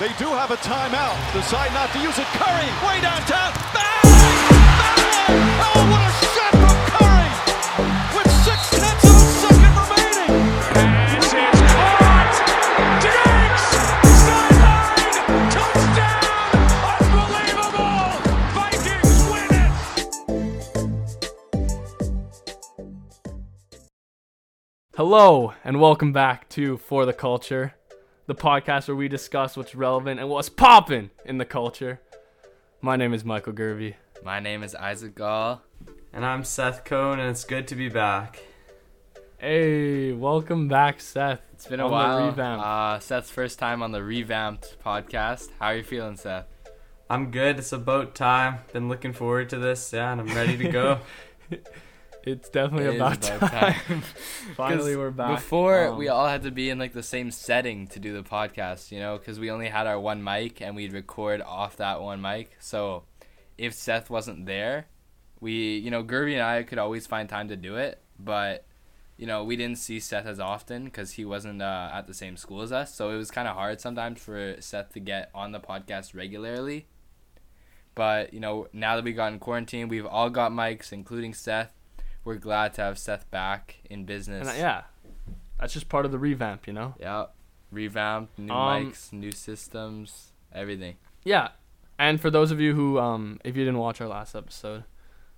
They do have a timeout. Decide not to use it. Curry, way downtown. Bang! Bang! Oh, what a shot from Curry! With six tenths of a second remaining. Pass is caught. Diggs! Sideline! Touchdown! Unbelievable! Vikings win it! Hello, and welcome back to For the Culture, the podcast where we discuss what's relevant and what's popping in the culture. My name is Michael Gervey. My name is Isaac Gall. And I'm Seth Cohn, and it's good to be back. Hey, welcome back, Seth. It's been a on the while. revamp. Uh, Seth's first time on the revamped podcast. How are you feeling, Seth? I'm good. It's about time. Been looking forward to this, yeah, and I'm ready to go. It's definitely It about, about time. time. Finally, we're back. Before, Um, we all had to be in like the same setting to do the podcast, you know, because we only had our one mic and we'd record off that one mic. So, if Seth wasn't there, we, you know, Gerby and I could always find time to do it, but you know, we didn't see Seth as often because he wasn't uh, at the same school as us. So it was kind of hard sometimes for Seth to get on the podcast regularly. But you know, now that we got in quarantine, we've all got mics, including Seth. We're glad to have Seth back in business. and, uh, yeah, that's just part of the revamp, you know? Yeah. revamp, new Um, mics, new systems, everything. Yeah. And for those of you who, um, if you didn't watch our last episode,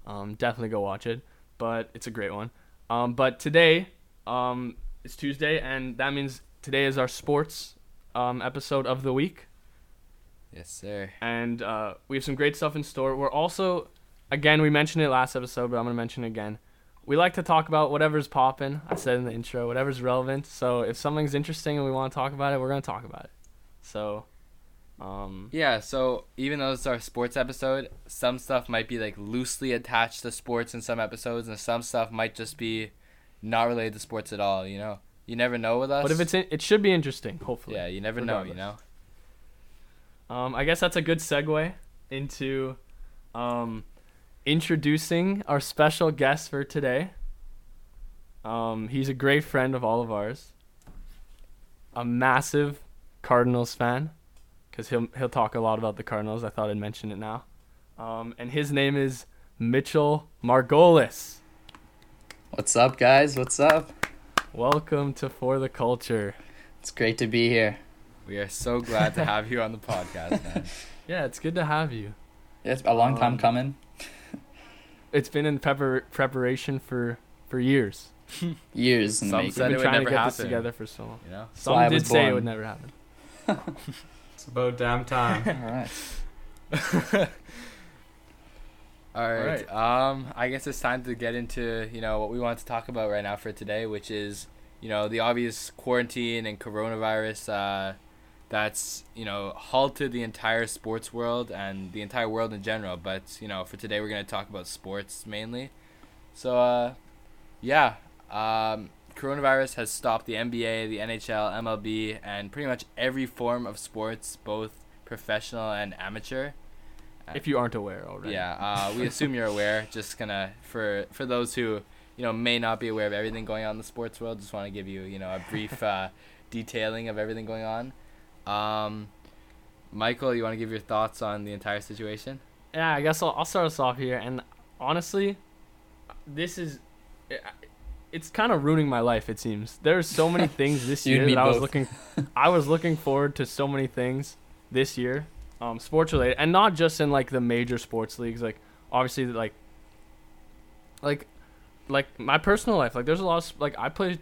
um, definitely go watch it. But it's a great one. Um, but today, um, it's Tuesday, and that means today is our sports um, episode of the week. Yes, sir. And uh, we have some great stuff in store. We're also, again, we mentioned it last episode, but I'm going to mention it again. We like to talk about whatever's popping. I said in the intro, whatever's relevant. So if something's interesting and we want to talk about it, we're going to talk about it. So, um, Yeah, so even though it's our sports episode, some stuff might be like loosely attached to sports in some episodes, and some stuff might just be not related to sports at all. You know, you never know with us. but if it's in, it should be interesting, hopefully. yeah, you never know. You know. Um, I guess that's a good segue into um, introducing our special guest for today. Um, he's a great friend of all of ours, a massive Cardinals fan, because he'll he'll talk a lot about the Cardinals. I thought I'd mention it now. Um, and his name is Mitchell Margolis. What's up, guys? What's up? Welcome to For the Culture. It's great to be here. We are so glad to have you on the podcast, man. Yeah, it's good to have you. Yeah, it's a long time Um, coming. It's been in prepar- preparation for for years. Years in the Some making. said We've it been would trying to never get this together for so long. You know. Some why I did was say it born. would never happen. It's about damn time. All right. All right. right. Um, I guess it's time to get into you know what we want to talk about right now for today, which is you know the obvious quarantine and coronavirus uh, that's you know halted the entire sports world and the entire world in general. But you know for today we're gonna talk about sports mainly. So uh, yeah, um, coronavirus has stopped the NBA, the NHL, MLB, and pretty much every form of sports, both professional and amateur. If you aren't aware already. Yeah, uh, we assume you're aware. Just gonna for for those who you know may not be aware of everything going on in the sports world. Just want to give you you know a brief uh, detailing of everything going on. Um, Michael, you want to give your thoughts on the entire situation? Yeah, I guess I'll, I'll start us off here. And honestly, this is. It's kind of ruining my life. It seems there's so many things this year that I was looking. I was looking forward to so many things this year, um, sports related, and not just in like the major sports leagues. Like obviously, like, like, like my personal life. Like there's a lot of like I play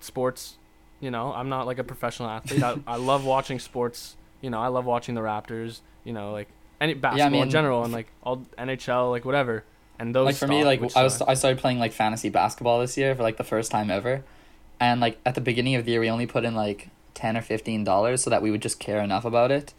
sports. You know, I'm not like a professional athlete. I, I love watching sports. You know, I love watching the Raptors. You know, like any basketball in mean- general and like all NHL, like whatever. And those like for me, like I was. I started playing like fantasy basketball this year for like the first time ever, and like at the beginning of the year we only put in like ten or fifteen dollars so that we would just care enough about it.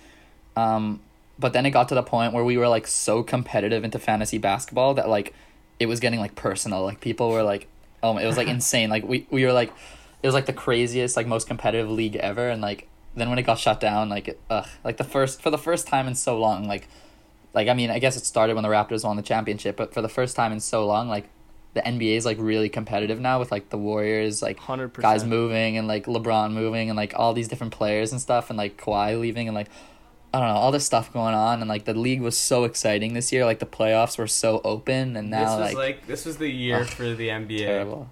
Um, but then it got to the point where we were like so competitive into fantasy basketball that like it was getting like personal. Like people were like, oh, it was like insane. Like we we were like, it was like the craziest like most competitive league ever, and like then when it got shut down, like it, ugh, like the first for the first time in so long, like like I mean, I guess it started when the Raptors won the championship, but for the first time in so long, like the NBA is like really competitive now with like the Warriors, like Hundred percent. guys moving and like LeBron moving and like all these different players and stuff and like Kawhi leaving and like I don't know all this stuff going on and like the league was so exciting this year. Like the playoffs were so open and now this was like, like, this was the year Ugh, for the NBA. terrible.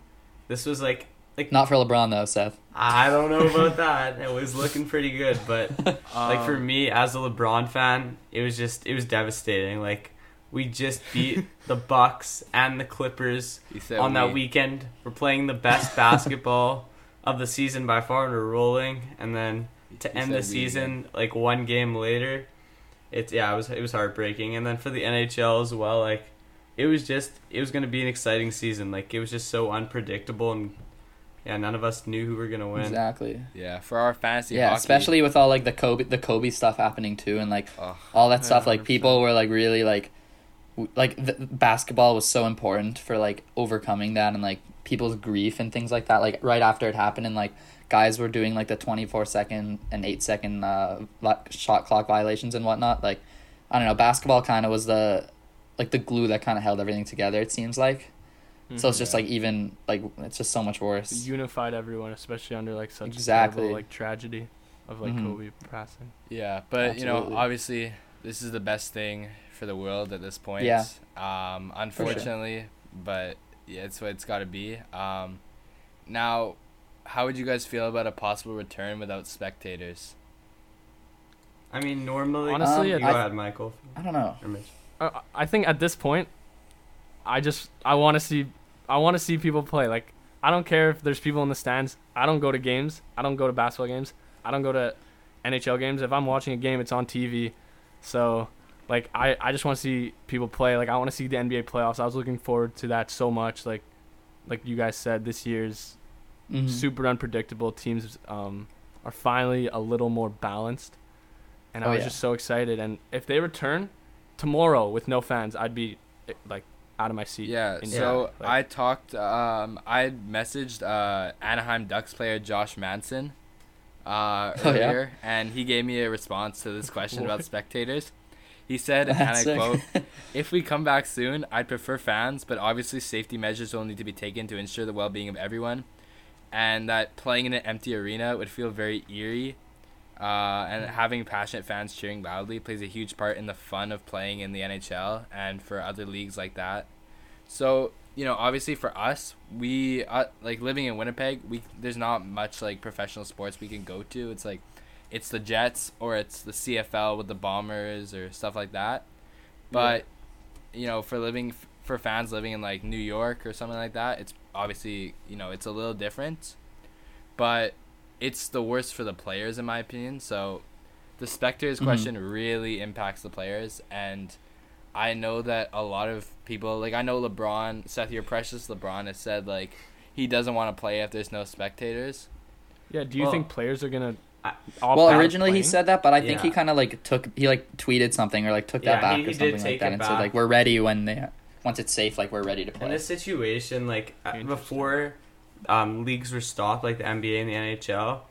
This was like like Not for LeBron though, Seth. I don't know about that. It was looking pretty good, but like for Um, me as a LeBron fan, it was just it was devastating. Like we just beat the Bucks and the Clippers He said on that we- weekend. We're playing the best basketball of the season by far, and we're rolling. And then to He end said the we season, like one game later, it's yeah, it was it was heartbreaking. And then for the NHL as well, like it was just it was gonna be an exciting season. Like it was just so unpredictable, and yeah, none of us knew who were gonna win. Exactly. Yeah, for our fantasy yeah, hockey. especially with all like the Kobe the Kobe stuff happening too and like Ugh. all that stuff Yeah, like people were like really like w- like the, basketball was so important for like overcoming that and like people's grief and things like that like right after it happened and like guys were doing like the 24 second and 8 second uh vi- shot clock violations and whatnot like i don't know basketball kind of was the like the glue that kind of held everything together it seems like so it's just Yeah. like even like it's just so much worse unified everyone, especially under like such Exactly. terrible, like tragedy of like Mhm. Kobe passing. Yeah, but you know, obviously, this is the best thing for the world at this point. Yeah. Um, sure. unfortunately, but yeah, it's what it's got to be. Um, now, how would you guys feel about a possible return without spectators? I mean, normally, Honestly, you go I- ahead, Michael i don't know. I, I think at this point, I just I want to see I want to see people play. Like I don't care if there's people in the stands. I don't go to games. I don't go to basketball games. I don't go to NHL games. If I'm watching a game, it's on TV. So like I I just want to see people play. Like I want to see the NBA playoffs. I was looking forward to that so much. Like like you guys said, this year's Mhm. super unpredictable. Teams um, are finally a little more balanced, and I Oh, was yeah. just so excited. And if they return tomorrow with no fans, I'd be eh, like out of my seat. Yeah. So like- I talked. Um, I messaged uh, Anaheim Ducks player Josh Manson uh, Oh, yeah? earlier, and he gave me a response to this question about spectators. He said, and I quote, If we come back soon, I'd prefer fans, but obviously safety measures will need to be taken to ensure the well being of everyone. And that playing in an empty arena would feel very eerie. Uh, and having passionate fans cheering loudly plays a huge part in the fun of playing in the NHL and for other leagues like that. So, you know, obviously for us, we uh, like living in Winnipeg, we there's not much like professional sports we can go to. It's like it's the Jets or it's the CFL with the Bombers or stuff like that. But you know, for living for fans living in like New York or something like that, it's obviously, you know, it's a little different. But it's the worst for the players in my opinion. So the spectators Mhm. question really impacts the players and I know that a lot of people like I know LeBron, Seth, your precious LeBron has said like he doesn't want to play if there's no spectators. Yeah. Do you Well, think players are gonna? I- well out of originally he said that but i think he kind of like took he like tweeted something or like took Yeah, that back he- or he did something like that it and said like we're ready when they once it's safe like we're ready to play. In play this situation, like uh, before um, leagues were stopped, like the NBA and the NHL,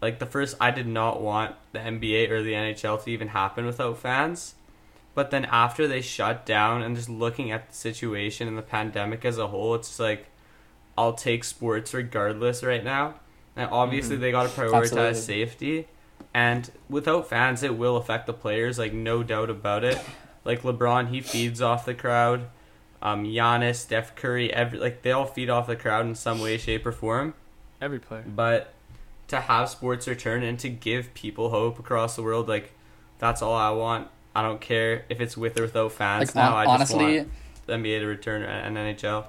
like the first, I did not want the NBA or the NHL to even happen without fans. But then after they shut down and just looking at the situation and the pandemic as a whole, it's like I'll take sports regardless right now. And obviously Mhm. they got to prioritize Absolutely. safety. And without fans, it will affect the players, like no doubt about it. Like LeBron, he feeds off the crowd. Um, Giannis, Steph Curry, every like they all feed off the crowd in some way, shape, or form. every player. But to have sports return and to give people hope across the world, like that's all I want. I don't care if it's with or without fans. like now hon- I just honestly want the NBA to return and NHL.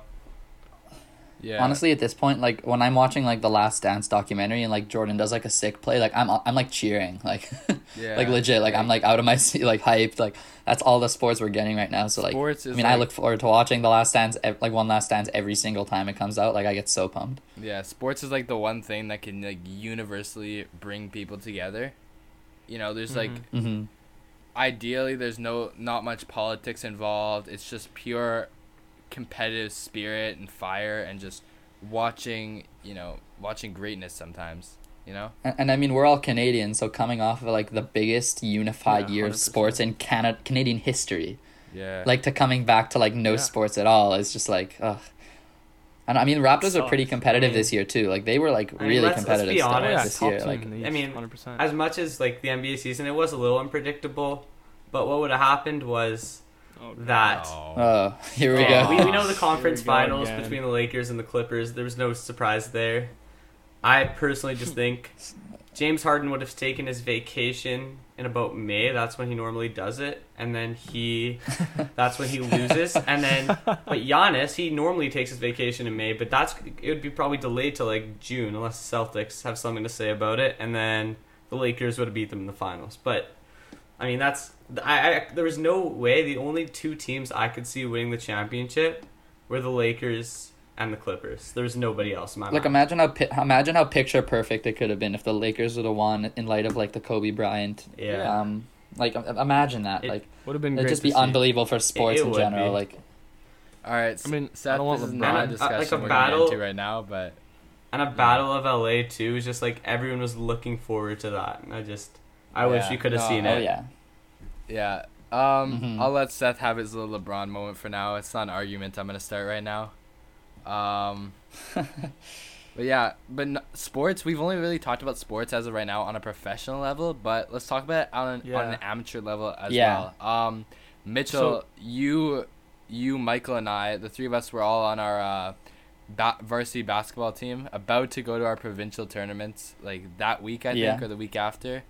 Yeah. honestly at this point like when i'm watching like the last dance documentary and like jordan does like a sick play like i'm i'm like cheering like yeah. like legit like i'm like out of my seat like hyped like that's all the sports we're getting right now so like Sports i mean i look forward to watching the last dance like one last dance every single time it comes out like i get so pumped Yeah, sports is like the one thing that can like universally bring people together. You know, there's like Mhm. mm-hmm. ideally there's no not much politics involved. It's just pure competitive spirit and fire and just watching, you know, watching greatness sometimes, you know? and, and i mean we're all canadians so coming off of like the biggest unified Yeah, year of 100. sports in canada canadian history Yeah. like to coming back to like no Yeah. sports at all is just like ugh. And I mean, Raptors are pretty competitive I mean- this year too. Like they were like I mean, really let's- let's competitive be honest. this top year. Like I mean, 100%. as much as like the NBA season, it was a little unpredictable. But what would have happened was Oh, that Oh. oh, here we Yeah, go. we, we know the conference Here we go finals again. between the Lakers and the Clippers. There was no surprise there. I personally just think James Harden would have taken his vacation in about May. That's when he normally does it, and then he, that's when he loses. And then, but Giannis, he normally takes his vacation in May, but that's it would be probably delayed to like June unless the Celtics have something to say about it, and then the Lakers would have beat them in the finals. But I mean, that's I, I there was no way. The only two teams I could see winning the championship were the Lakers and the Clippers. There was nobody else in my Like mind. imagine how pi- imagine how picture perfect it could have been if the Lakers would have won in light of like the Kobe Bryant. Yeah. Um, like imagine that. It- like would have been it'd just be see. unbelievable for sports it in general. be. Like All right. I mean, I don't want this is LeBron. not a Uh, discussion like a we're battle- getting into right now, but and a battle of LA too is just like everyone was looking forward to that. And I just I wish you could have No, seen oh it. yeah, yeah. Um, Mhm. I'll let Seth have his little LeBron moment for now. It's not an argument I'm gonna start right now. Um, but yeah, but n- sports. We've only really talked about sports as of right now on a professional level, but let's talk about it on an, on an amateur level as Yeah. well. Um, Mitchell, So- you, you, Michael, and I, the three of us were all on our uh, ba- varsity basketball team, about to go to our provincial tournaments like that week, I Yeah. think, or the week after.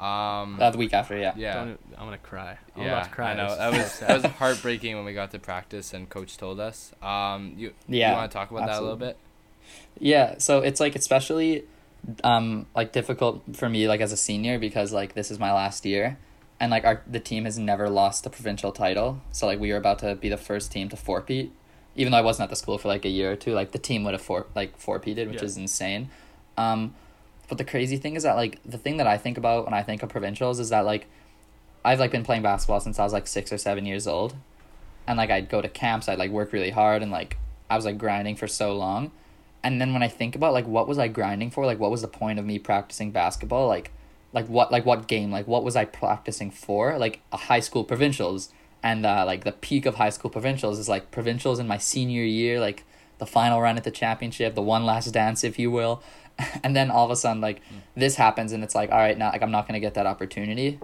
Um, uh, the week after. Yeah. yeah. Don't- I'm gonna cry. I'm Yeah, about to cry. I know This that is was so that was heartbreaking when we got to practice and coach told us. Um, you Yeah, you want to talk about that a little bit? Yeah, so it's like especially um like difficult for me like as a senior because like this is my last year and like our the team has never lost a provincial title. So like we were about to be the first team to four-peat. Even though I wasn't at the school for like a year or two, like the team would have four like four-peated, which Yeah. is insane. Um but the crazy thing is that like the thing that I think about when I think of provincials is that like I've like been playing basketball since I was like 6 or 7 years old. And like I'd go to camps, I'd like work really hard and like I was like grinding for so long. And then when I think about like what was I grinding for, like what was the point of me practicing basketball, like like what like what game, like what was I practicing for? Like a high school provincials, and uh, like the peak of high school provincials is like provincials in my senior year, like the final run at the championship, the one last dance, if you will, and then all of a sudden like this happens, and it's like all right now like I'm not gonna get that opportunity,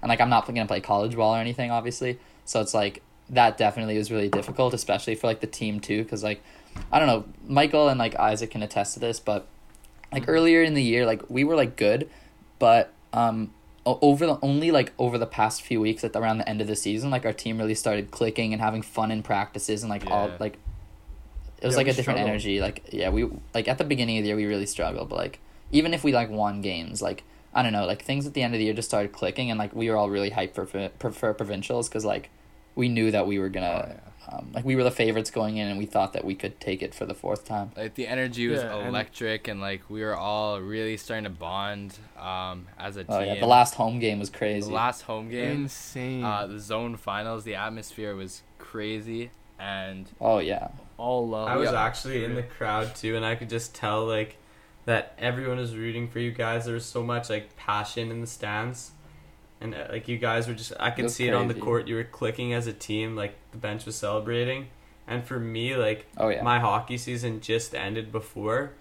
and like I'm not gonna play college ball or anything, obviously. So it's like that definitely was really difficult, especially for like the team too, because like I don't know, Michael and like Isaac can attest to this, but like earlier in the year, like we were like good, but um over the only like over the past few weeks at around the end of the season, like our team really started clicking and having fun in practices and like all like it was Yeah, like a different struggled. energy. Like yeah, we like at the beginning of the year we really struggled, but like even if we like won games, like I don't know, like things at the end of the year just started clicking, and like we were all really hyped for for, for provincials because like we knew that we were gonna um, like we were the favorites going in, and we thought that we could take it for the fourth time. Like the energy was Yeah, and- electric, and, like we were all really starting to bond um, as a team. Oh yeah, the last home game was crazy. the last home game, insane. uh, the zone finals, the atmosphere was crazy, and oh yeah, all love. I was Yeah. actually in the crowd too, and I could just tell like that everyone was rooting for you guys. There was so much like passion in the stands, and uh, like you guys were just I could was see it on the court. You were clicking as a team. Like the bench was celebrating, and for me, like oh yeah. my hockey season just ended before,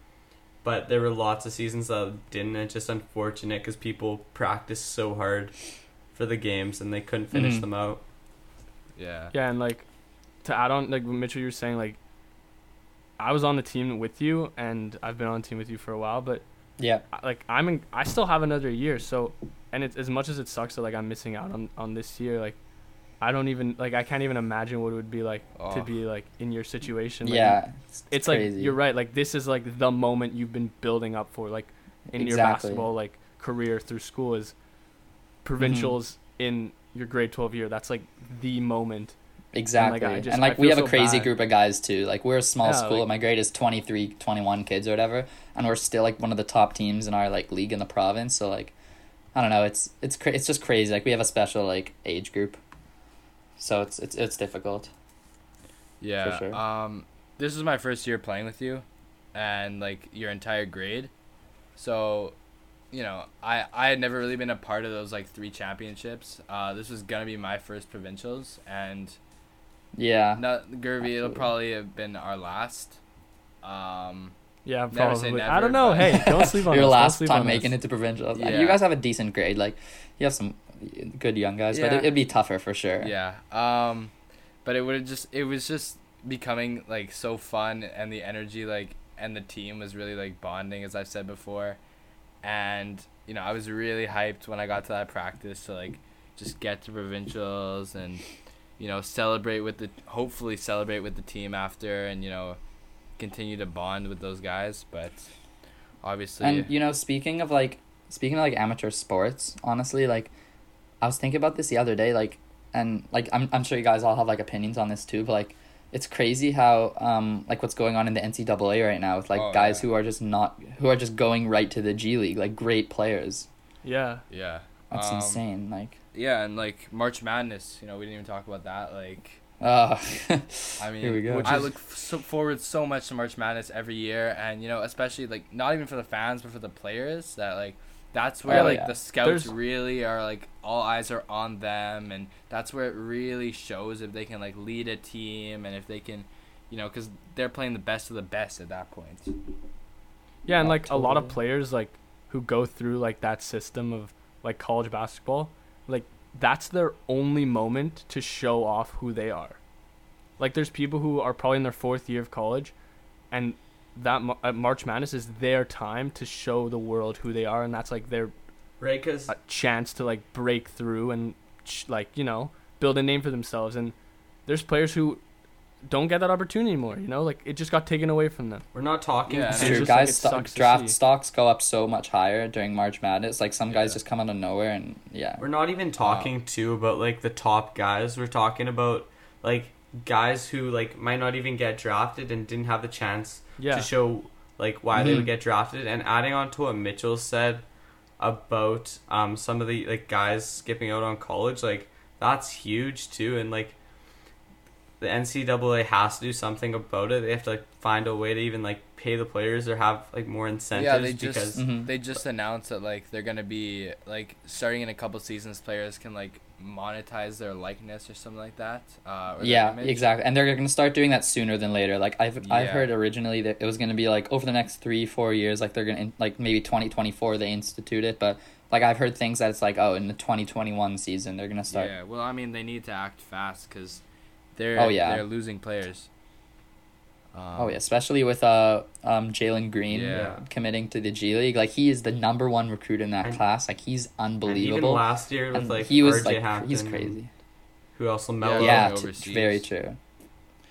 but there were lots of seasons that didn't. It's just unfortunate because people practiced so hard for the games and they couldn't finish Mhm. them out. yeah, Yeah, and like to add on, like what Mitchell, you were saying, like I was on the team with you, and I've been on the team with you for a while, but yeah, like I'm in, I still have another year, so and it's as much as it sucks that like I'm missing out on on this year, like I don't even like I can't even imagine what it would be like to Oh. be like in your situation. Like, yeah. it's crazy. like you're right. Like this is like the moment you've been building up for, like in your basketball like career through school is provincials Mm-hmm. in your grade 12 year. That's like the moment. Exactly. I And, just- like I we feel have a crazy bad. group of guys too. Like we're a small Yeah, school. like- my grade is 23, 21 kids or whatever, and we're still like one of the top teams in our like league in the province. So like I don't know, it's it's cra- it's just crazy. Like we have a special like age group. So it's it's it's difficult. yeah. sure. Um, this is my first year playing with you, and like your entire grade, so. You know, I, I had never really been a part of those like three championships. Uh, this was gonna be my first provincials, and Yeah. No, Gerby, it'll probably have been our last. Um, Yeah, Never say probably. I don't know. but- Hey, don't sleep on Your us. Don't last sleep time on making us. it to provincials. Yeah. You guys have a decent grade. Like you have some good young guys, but Yeah. it, it'd be tougher for sure. yeah. Um, but it would have just it was just becoming like so fun and the energy like and the team was really like bonding as I've said before, and you know I was really hyped when I got to that practice to like just get to provincials and you know celebrate with the hopefully celebrate with the team after and you know continue to bond with those guys but obviously And you know, speaking of like speaking of like amateur sports, honestly, like I was thinking about this the other day, like and like I'm I'm sure you guys all have like opinions on this too, but like it's crazy how um like what's going on in the NCAA right now with like Oh, guys yeah. who are just not who are just going right to the G League, like great players. Yeah. yeah That's Um, insane. Like yeah and like March Madness you know we didn't even talk about that like uh I mean, Here we go. I look f- so forward so much to March Madness every year, and you know, especially like not even for the fans, but for the players. That like that's where Oh, like yeah. the scouts There's- really are like all eyes are on them, and that's where it really shows if they can like lead a team and if they can, you know, because they're playing the best of the best at that point. Yeah, and Yeah, like a lot of players like who go through like that system of like college basketball, like that's their only moment to show off who they are. Like there's people who are probably in their fourth year of college, and that uh, March Madness is their time to show the world who they are, and that's like their Right, because uh, chance to like break through and like you know build a name for themselves. And there's players who don't get that opportunity anymore. You know, like it just got taken away from them. we're not talking. Yeah, It's true. just, like, guys it sto- draft stocks go up so much higher during March Madness. Like some guys Yeah. just come out of nowhere and yeah. We're not even talking too about like the top guys. We're talking about like guys who like might not even get drafted and didn't have the chance Yeah. to show like why they Mhm. would get drafted. And adding on to what Mitchell said about um some of the like guys skipping out on college, like that's huge too. And like the NCAA has to do something about it. They have to like find a way to even like pay the players or have like more incentives yeah, they because just Mhm. they just announced that like they're gonna be like starting in a couple seasons, players can like monetize their likeness or something like that. Uh, or Yeah, exactly. And they're going to start doing that sooner than later. Like I've I've heard originally that it was going to be like over the next 3 4 years like they're going to like maybe 2024 they institute it, but like I've heard things that it's like oh in the 2021 season they're going to start. Yeah, well, I mean, they need to act fast because they're Oh, yeah. they're losing players. Um, Oh yeah, especially with uh um Jalen Green Yeah. committing to the G League. Like he is the number one recruit in that And- class. Like he's and even unbelievable. last year with And like he was RJ like Hampton, he's crazy. Who also Yeah, mellowed yeah, going t- very true.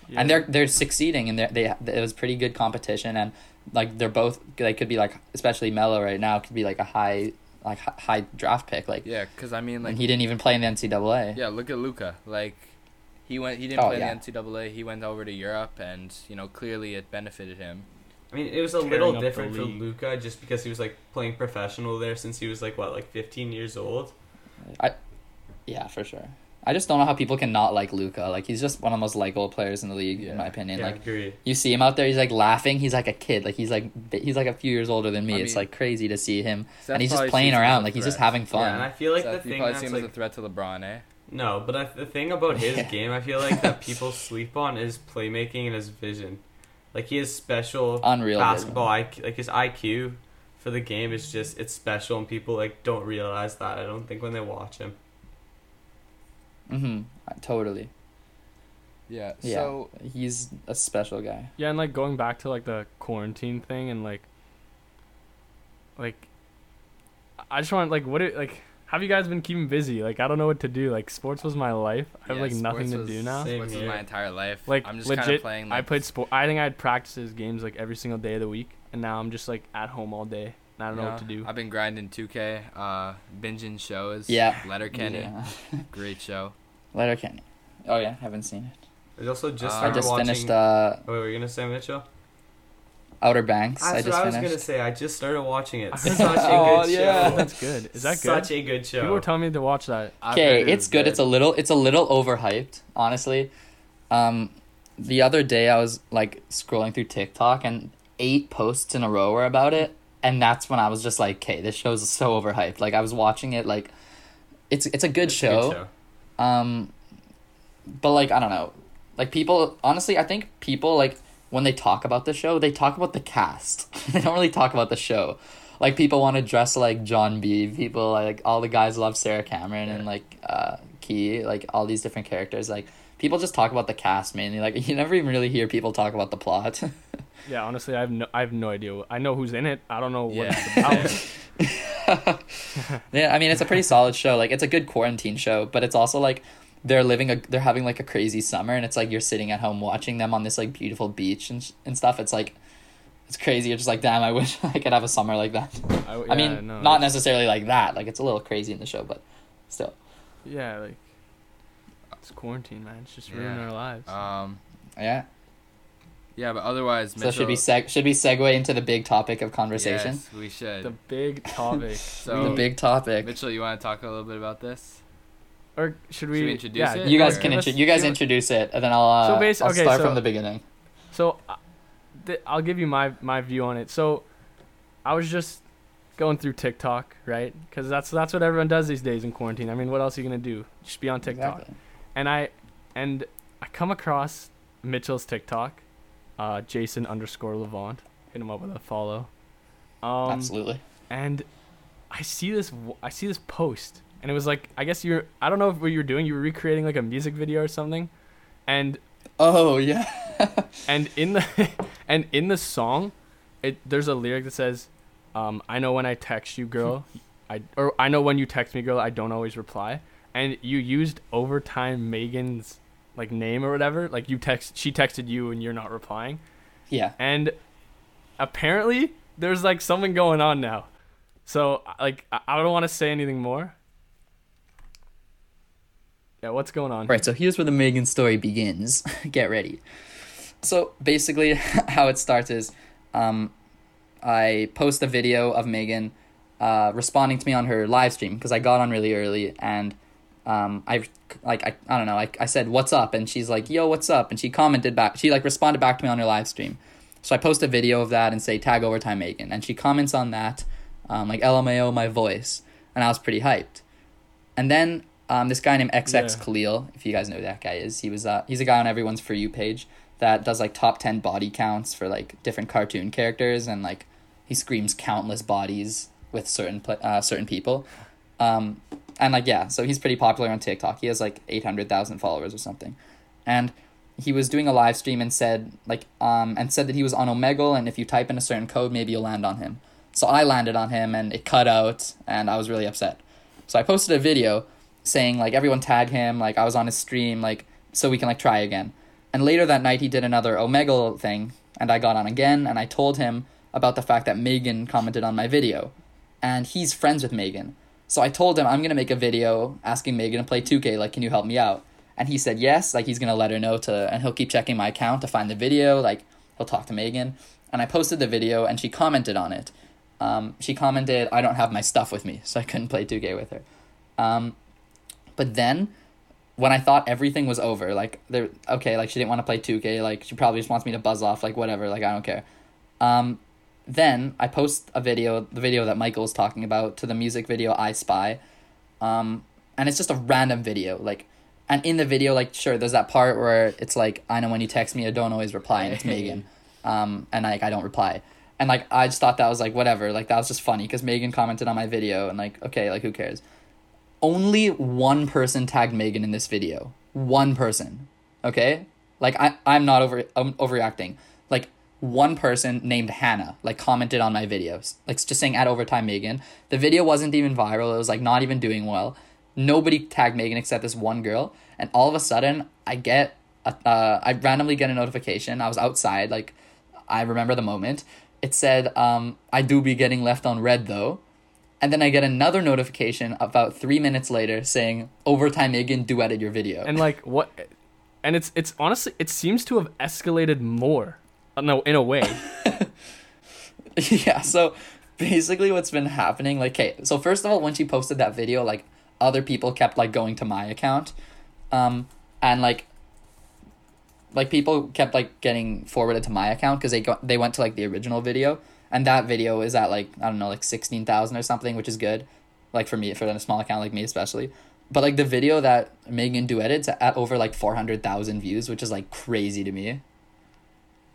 Yeah. and they're they're succeeding and they're, they it was pretty good competition and like they're both they could be like especially Melo right now could be like a high like high draft pick like Yeah, because I mean, like, and he didn't even play in the NCAA. yeah, look at Luka. Like, he went, he didn't Oh, play yeah. the NCAA. He went over to Europe, and you know, clearly it benefited him. I mean, it was a Tearing little different for. Luka just because he was like playing professional there since he was like what, like 15 years old. I, Yeah, for sure. I just don't know how people can not like Luka. Like he's just one of the most likable players in the league Yeah. in my opinion. yeah, I Like agree. you see him out there, he's like laughing. He's like a kid. Like he's like he's like a few years older than me. I it's like crazy to see him, Seth and he's just playing sees him as around. Like he's just having fun. Yeah, and I feel like Seth, the you thing probably that's see him as like a threat to LeBron, eh? No, but I, the thing about his Yeah. game, I feel like that people sleep on is playmaking and his vision. Like he has special Unreal basketball IQ. Like his IQ for the game is just it's special, and people like don't realize that. I don't think when they watch him. mm-hmm. Totally. Yeah. Yeah. So he's a special guy. Yeah, and like going back to like the quarantine thing and like like I just want like what it like have you guys been keeping busy? Like I don't know what to do. Like sports was my life. I have yeah, like nothing to do now. Sports was my entire life. Like I'm just legit, kind of playing. Like, I played sport. I think I had practices, games like every single day of the week, and now I'm just like at home all day. And I don't know what to do. I've been grinding 2K, uh, binging shows. Yeah. Letterkenny, Yeah. great show. Letterkenny. Oh yeah, haven't seen it. I also just Uh, I just watching. finished uh, oh, wait, were you gonna say Mitchell? Outer Banks. That's I what just I was finished. gonna say. I just started watching it. I Such a that- Oh, good yeah. show. That's good. Is that good? Such a good show. People were telling me to watch that. Okay, it it's was good. It's a little it's a little overhyped, honestly. Um the other day I was like scrolling through TikTok and eight posts in a row were about it and that's when I was just like, "Okay, this show's so overhyped." Like I was watching it like it's it's a good It's a show. Um but like I don't know. Like people honestly, I think people like when they talk about the show, they talk about the cast. they don't really talk about the show. Like people want to dress like John B. People like all the guys love Sarah Cameron and like uh Kie, like all these different characters. Like people just talk about the cast mainly. Like you never even really hear people talk about the plot. Yeah, honestly, I have no, I have no idea. I know who's in it. I don't know what Yeah. it's about. yeah, I mean it's a pretty solid show. Like it's a good quarantine show, but it's also like they're living a they're having like a crazy summer and it's like you're sitting at home watching them on this like beautiful beach and sh- and stuff. It's like it's crazy. You're just like, damn, I wish I could have a summer like that. I, I mean, no, not necessarily like that. Like it's a little crazy in the show, but still. Yeah, like it's quarantine, man. It's just ruining Yeah. our lives. Um, Yeah. yeah, but otherwise, So should we seg should we segue into the big topic of conversation? Yes, we should. the big topic. so, the big topic. Mitchell, you want to talk a little bit about this? Or should we, Should we introduce yeah, it? You guys can intro- you guys introduce it, and then I'll uh, So basi- I'll okay, start so- from the beginning. So, uh, th- I'll give you my my view on it. So, I was just going through TikTok, right? Because that's that's what everyone does these days in quarantine. I mean, what else are you gonna do? Just be on TikTok. Exactly. And I and I come across Mitchell's TikTok, uh, Jason underscore Levant. Hit him up with a follow. Um, Absolutely. and I see this I see this post and it was like I guess you're I don't know what you were doing you were recreating like a music video or something. And Oh yeah. and in the and in the song it there's a lyric that says um, I know when I text you girl. I or I know when you text me girl. I don't always reply. And you used overtime Megan's like name or whatever. Like you text she texted you and you're not replying. Yeah. and apparently there's like something going on now. So like i I don't want to say anything more yeah what's going on? Right, so here's where the Megan story begins. Get ready. So basically, how it starts is um, I post a video of Megan uh, responding to me on her live stream because I got on really early and um, I like I, I don't know like I said what's up? And she's like yo what's up? And she commented back she like responded back to me on her live stream. So I post a video of that and say tag overtime Megan. And she comments on that um, like LMAO my voice. And I was pretty hyped. And then um, this guy named XX Yeah. Khalil, if you guys know who that guy is, he was uh, he's a guy on everyone's for you page that does like top ten body counts for like different cartoon characters, and like he screams countless bodies with certain uh, certain people, um, and like yeah, so he's pretty popular on TikTok. He has like eight hundred thousand followers or something, and he was doing a live stream and said like um and said that he was on Omegle, and if you type in a certain code, maybe you'll land on him. So I landed on him, and it cut out, and I was really upset. So I posted a video saying like everyone tag him, like I was on his stream, like so we can like try again. And later that night he did another Omegle thing, and I got on again, and I told him about the fact that Megan commented on my video, and he's friends with Megan. So I told him I'm gonna make a video asking Megan to play 2K, like can you help me out? And he said yes, like he's gonna let her know to, and he'll keep checking my account to find the video, like he'll talk to Megan. And I posted the video, and she commented on it. Um, she commented, "I don't have my stuff with me, so I couldn't play 2K with her." Um, but then, when I thought everything was over, like there, okay, like she didn't want to play two K, like she probably just wants me to buzz off, like whatever, like I don't care. Um, then I post a video, the video that Michael was talking about, to the music video I Spy, um, and it's just a random video, like, and in the video, like sure, there's that part where it's like I know when you text me, I don't always reply, and it's Megan, um, and like I don't reply. And like I just thought that was like whatever, like that was just funny because Megan commented on my video and like okay, like who cares? Only one person tagged Megan in this video. One person. Okay? Like I I'm not over I'm overreacting. Like one person named Hannah like commented on my videos. Like just saying at overtime Megan. The video wasn't even viral. It was like not even doing well. Nobody tagged Megan except this one girl. And all of a sudden I get a, uh I randomly get a notification. I was outside like I remember the moment. It said um I do be getting left on red though. And then I get another notification about three minutes later saying overtime Megan duetted your video. and like what and it's it's honestly it seems to have escalated more uh, no in a way yeah, so basically what's been happening, like okay, so first of all, when she posted that video, like other people kept like going to my account. Um and like like people kept like getting forwarded to my account because they got they went to like the original video and that video is at like I don't know like sixteen thousand or something, which is good, like for me for a small account like me especially. But like the video that Megan duetted at over like four hundred thousand views, which is like crazy to me.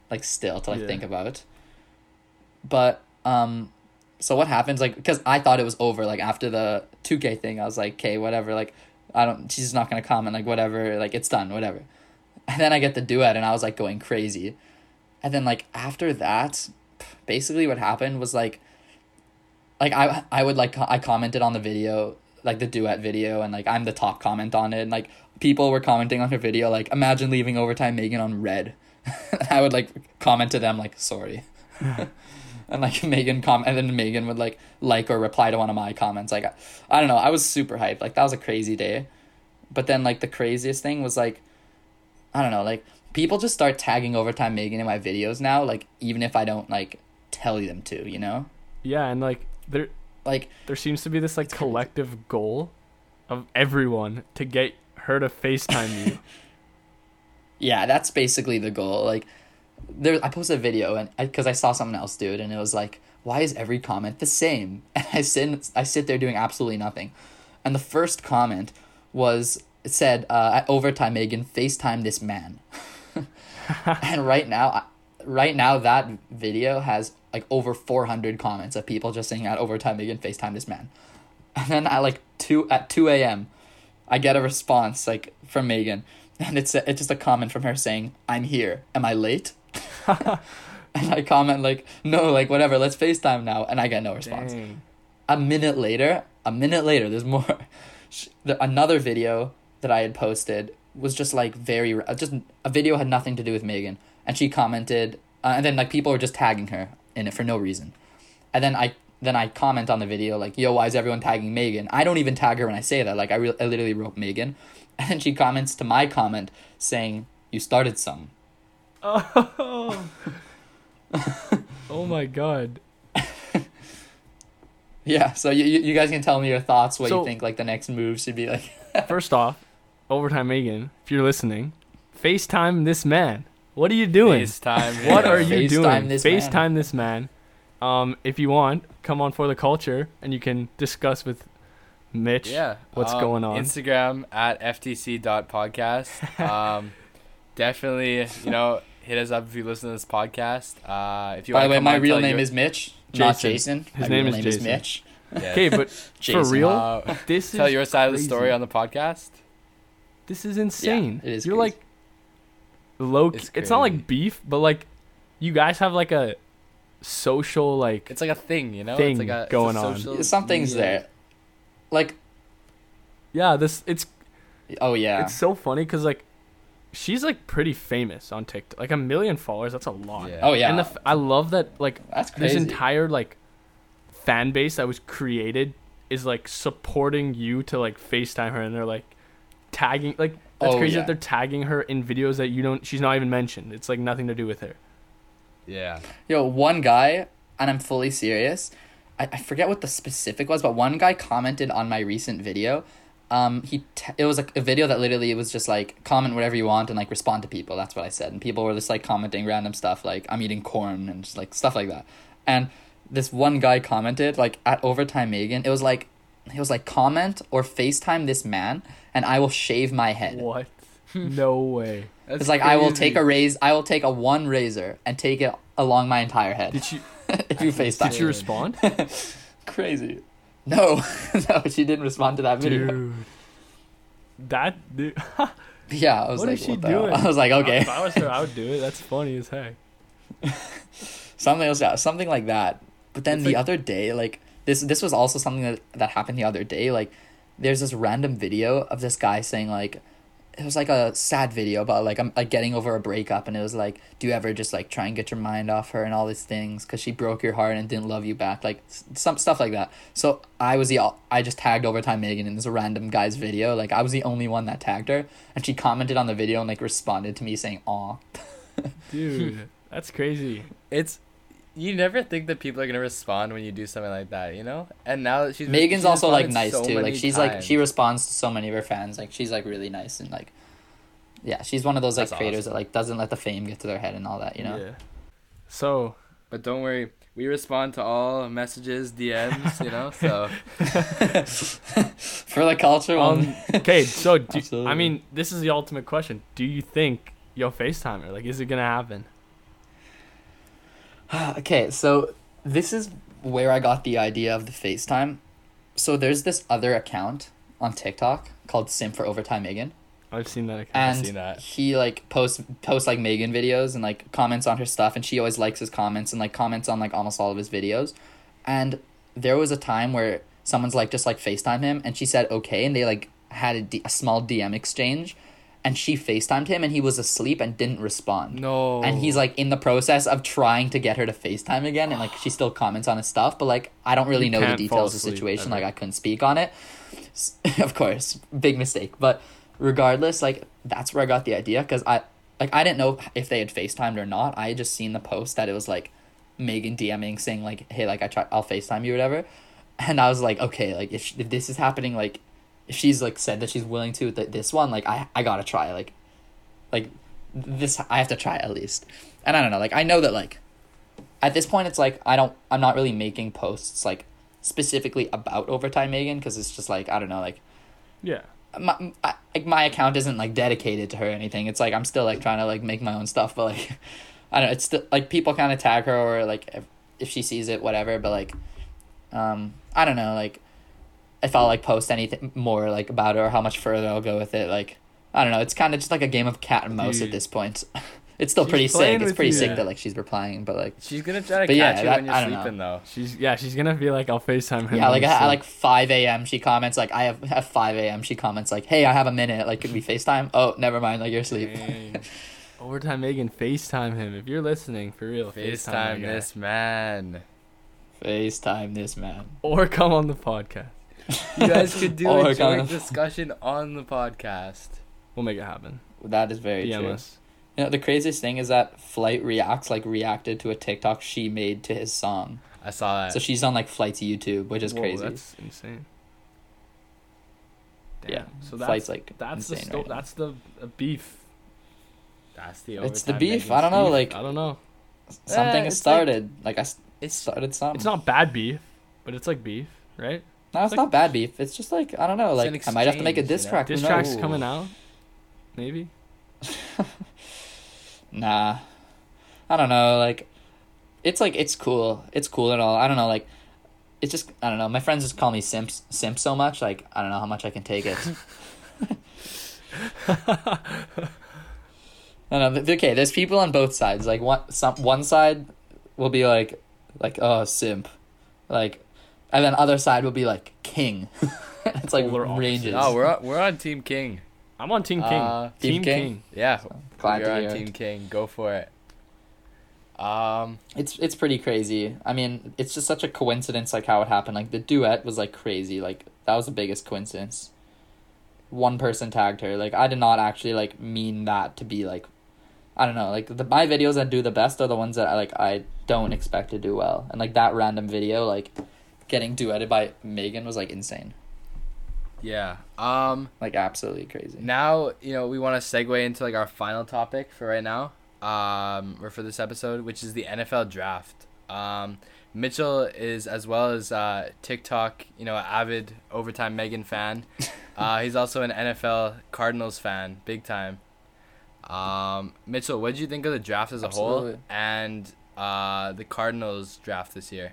Like still to like Yeah. think about. But um, so what happens like because I thought it was over like after the two K thing I was like okay whatever like I don't she's not gonna comment like whatever like it's done whatever, and then I get the duet and I was like going crazy, and then like after that, basically what happened was like like I I would like I commented on the video like the duet video and like I'm the top comment on it and like people were commenting on her video like imagine leaving overtime Megan on red. I would like comment to them like sorry. and like Megan com and then Megan would like like or reply to one of my comments like I, I don't know I was super hyped like that was a crazy day but then like the craziest thing was like I don't know like people just start tagging overtime Megan in my videos now like even if I don't like tell them to you know Yeah, and like there like there seems to be this like collective goal of everyone to get her to FaceTime you. Yeah, that's basically the goal. Like, there, I posted a video and because I, saw someone else do it, and it was like, why is every comment the same? And I sit, I sit there doing absolutely nothing, and the first comment was it said, uh, "At overtime, Megan, FaceTime this man," and right now, I- right now that video has like over four hundred comments of people just saying, "At overtime, Megan, FaceTime this man," and then at like two at two a.m. I get a response like from Megan, and it's a, it's just a comment from her saying, "I'm here. Am I late?" and I comment like, "No, like whatever. Let's Facetime now." And I get no response. Dang. A minute later, a minute later, there's more. Another video that I had posted was just like very uh, just a video had nothing to do with Megan, and she commented, uh, and then like people were just tagging her in it for no reason, and then I then I comment on the video like, "Yo, why is everyone tagging Megan?" I don't even tag her when I say that. Like I, re- I literally wrote Megan, and then she comments to my comment saying, "You started some." Oh. oh my god. Yeah, so you you you guys can tell me your thoughts. What So- you think like the next move should be like. First off, overtime Megan, if you're listening, FaceTime this man. What are you doing? FaceTime. What are you FaceTime doing? this man. FaceTime this man. Um, if you want, come on for the culture, and you can discuss with Mitch. Yeah. What's um, going on? Instagram at ftc.podcast. Um, definitely, you know, hit us up if you listen to this podcast. Uh, if you By the way, my real name your- is Mitch, not Jason. Jason. His my name real is name Jason. is Mitch. Yeah. Okay, but for real, Uh, this tell is your side of the story on the podcast. This is insane. it is You're crazy. like low. It's It's, not like beef, but like you guys have like a social like. It's like a thing, you know. Thing it's like a, it's a going on. Something's media- there. Like, yeah, this it's oh yeah, it's so funny because like she's like pretty famous on TikTok. Like a million followers. That's a lot. Yeah. oh yeah. And the, f- I love that like That's crazy. this entire like fan base that was created is like supporting you to like FaceTime her and they're like tagging like that's Oh, crazy yeah. that they're tagging her in videos that you don't she's not even mentioned. It's like nothing to do with her. Yeah. Yo, one guy, and I'm fully serious. I, I forget what the specific was, but one guy commented on my recent video. Um, he t- it was like a video that literally it was just like comment whatever you want and like respond to people. That's what I said, and people were just like commenting random stuff like I'm eating corn and just like stuff like that. And this one guy commented like at overtime Megan. It was like it was like comment or FaceTime this man, and I will shave my head. What? no way. That's It's like I will take a raise. I will take a one razor and take it along my entire head. Did she if you FaceTime. did she respond? Crazy. No, no, she didn't respond to that video. Dude. That dude. Yeah, I was What like, is she what hell? doing? I was like, okay, If I was her, I would do it. That's funny as heck. something else, yeah, something like that. But then It's the like- other day, like this, this was also something that that happened the other day. Like, there's this random video of this guy saying like, it was like a sad video about like I'm like getting over a breakup, and it was like, do you ever just like try and get your mind off her and all these things because she broke your heart and didn't love you back, like s- some stuff like that. So I was the I just tagged overtime Megan in this random guy's video. Like I was the only one that tagged her, and she commented on the video and like responded to me saying, "Aw." Dude, that's crazy. It's you never think that people are gonna respond when you do something like that, you know. And now that she's Megan's she's also like nice so too. Like many she's like she responds to so many of her fans. Like she's like really nice and like yeah, she's one of those like That's creators awesome. that like doesn't let the fame get to their head and all that, you know. Yeah. So But don't worry, we respond to all messages, DMs, you know. So For the culture um one. okay, so do, I mean, this is the ultimate question. Do you think you'll FaceTime her? Like is it gonna happen? okay, so this is where I got the idea of the FaceTime. So there's this other account on TikTok called Sim for Overtime Megan. I've seen that. Account. and I've seen that. he like posts posts like Megan videos and like comments on her stuff, and she always likes his comments and like comments on like almost all of his videos. And there was a time where someone's like just like Facetime him, and she said okay, and they like had a, D- a small DM exchange, and she Facetimed him, and he was asleep and didn't respond. No. And he's like in the process of trying to get her to FaceTime again, and like she still comments on his stuff, but like I don't really You know the details of the situation. ever. Like I couldn't speak on it. Of course, big mistake. But regardless, like that's where I got the idea because I like I didn't know if they had FaceTimed or not. I had just seen the post that it was like Megan DMing saying like, "Hey, like I try, I'll FaceTime you, or whatever," and I was like, okay, like if, sh- if this is happening, like if she's like said that she's willing to with th- this one, like I I gotta try, like like this I have to try at least. And I don't know, like I know that like at this point it's like I don't I'm not really making posts like specifically about overtime Megan because it's just like I don't know like Yeah. my I, like my account isn't like dedicated to her or anything. It's like I'm still like trying to like make my own stuff, but like I don't know. It's still like people kind of tag her or like if, if she sees it, whatever. But like, um, I don't know. Like, if I'll like post anything more like about her or how much further I'll go with it. Like, I don't know. It's kind of just like a game of cat and mouse Dude. at this point. It's still She's pretty sick. It's pretty you. sick Yeah. that like she's replying, but like She's gonna try to But yeah, you that- when you're I don't know. though. She's yeah. She's gonna be like, I'll Facetime him. yeah, like at, at like five a.m. she comments like I have at five a.m. she comments like Hey, I have a minute. Like, could we Facetime? Oh, never mind. Like you're asleep. Overtime Megan, FaceTime him. If you're listening, for real, FaceTime, FaceTime this man. FaceTime this man. Or come on the podcast. You guys could do a joint kind of- discussion on the podcast. We'll make it happen. That is very DM true. us. You know, the craziest thing is that Flight Reacts like reacted to a TikTok she made to his song. I saw that. So she's on like Flight's YouTube, which is Whoa, crazy. That's insane. Damn. Yeah, So that's Flight's like that's the sto- right that's the beef. That's the. It's the beef. I don't know, Beef? like I don't know. something Eh, has it's like- started. Like, I s- It's started something. It's not bad beef, but it's like beef, right? No, it's like- not bad beef. It's just like I don't know. It's an Like I might have to make a exchange, diss you know? track. Diss who tracks coming out. Maybe. Nah, I don't know. Like, it's like it's cool. It's cool and all. I don't know. Like, it's just I don't know. My friends just call me simps simp so much. Like I don't know how much I can take it. I don't know. Okay, there's people on both sides. Like one some one side will be like like oh simp, like, and then other side will be like king. it's like Polar opposites. ranges. No, we're on, we're on Team King. I'm on Team King. Uh, Team Team King? King. Yeah, glad we're to on hear it. Team King. Go for it. Um, It's it's pretty crazy. I mean, it's just such a coincidence like how it happened. Like the duet was like crazy. Like that was the biggest coincidence. One person tagged her. Like I did not actually like mean that to be like I don't know, like the my videos that do the best are the ones that I like I don't expect to do well. And like that random video like getting duetted by Megan was like insane. yeah. Um, Like absolutely crazy. now you know we want to segue into like our final topic for right now. Um, or for this episode, which is the NFL draft. Um, Mitchell is as well as uh, TikTok, you know, avid overtime Megan fan. Uh, he's also an NFL Cardinals fan, big time. Um, Mitchell, what did you think of the draft as a whole and uh, the Cardinals draft this year?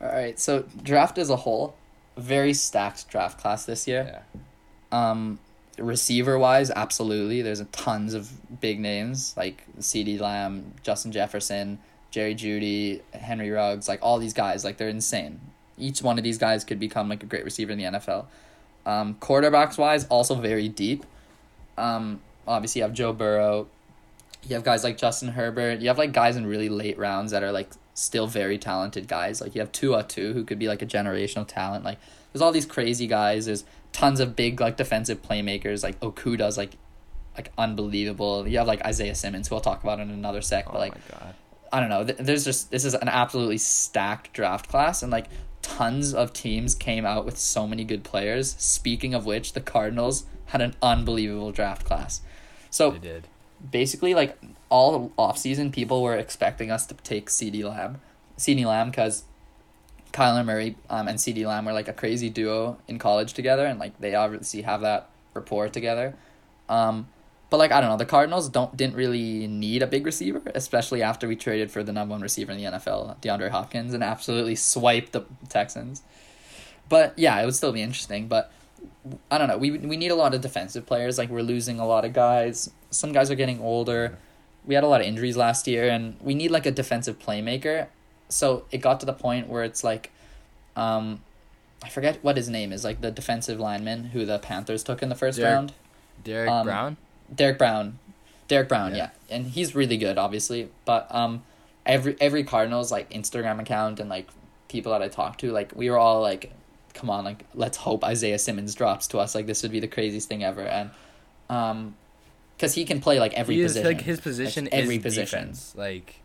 All right. So draft as a whole, very stacked draft class this year. Yeah. Um, receiver wise, absolutely. There's a tons of big names like CeeDee Lamb, Justin Jefferson, Jerry Jeudy, Henry Ruggs, like all these guys. Like they're insane. Each one of these guys could become like a great receiver in the NFL. Um, quarterbacks wise, also very deep. Um, obviously you have Joe Burrow. You have guys like Justin Herbert. You have like guys in really late rounds that are like still very talented guys. Like you have Tua too, who could be like a generational talent. Like there's all these crazy guys. There's tons of big like defensive playmakers. Like Okudah's like like unbelievable. You have like Isaiah Simmons, who I'll talk about in another sec. Oh but like my god. I don't know. There's just this is an absolutely stacked draft class, and like tons of teams came out with so many good players. Speaking of which, the Cardinals had an unbelievable draft class. So They did. basically, like all offseason, people were expecting us to take CeeDee Lamb, CeeDee Lamb, because Kyler Murray um, and CeeDee Lamb were like a crazy duo in college together, and like they obviously have that rapport together. Um, But like I don't know, the Cardinals don't didn't really need a big receiver, especially after we traded for the number one receiver in the NFL, DeAndre Hopkins, and absolutely swiped the Texans. But yeah, it would still be interesting. But I don't know. We we need a lot of defensive players. Like we're losing a lot of guys. Some guys are getting older. We had a lot of injuries last year, and we need like a defensive playmaker. So it got to the point where it's like, um, I forget what his name is. Like the defensive lineman who the Panthers took in the first Derrick- round. Derrick Um, Brown. Derrick Brown. Derrick Brown, Yeah. yeah. And he's really good, obviously. But um every every Cardinals like Instagram account and like people that I talk to, like we were all like, come on, like let's hope Isaiah Simmons drops to us. Like this would be the craziest thing ever. And um because he can play like every He is, position. like his position Like, every is position. defense. Like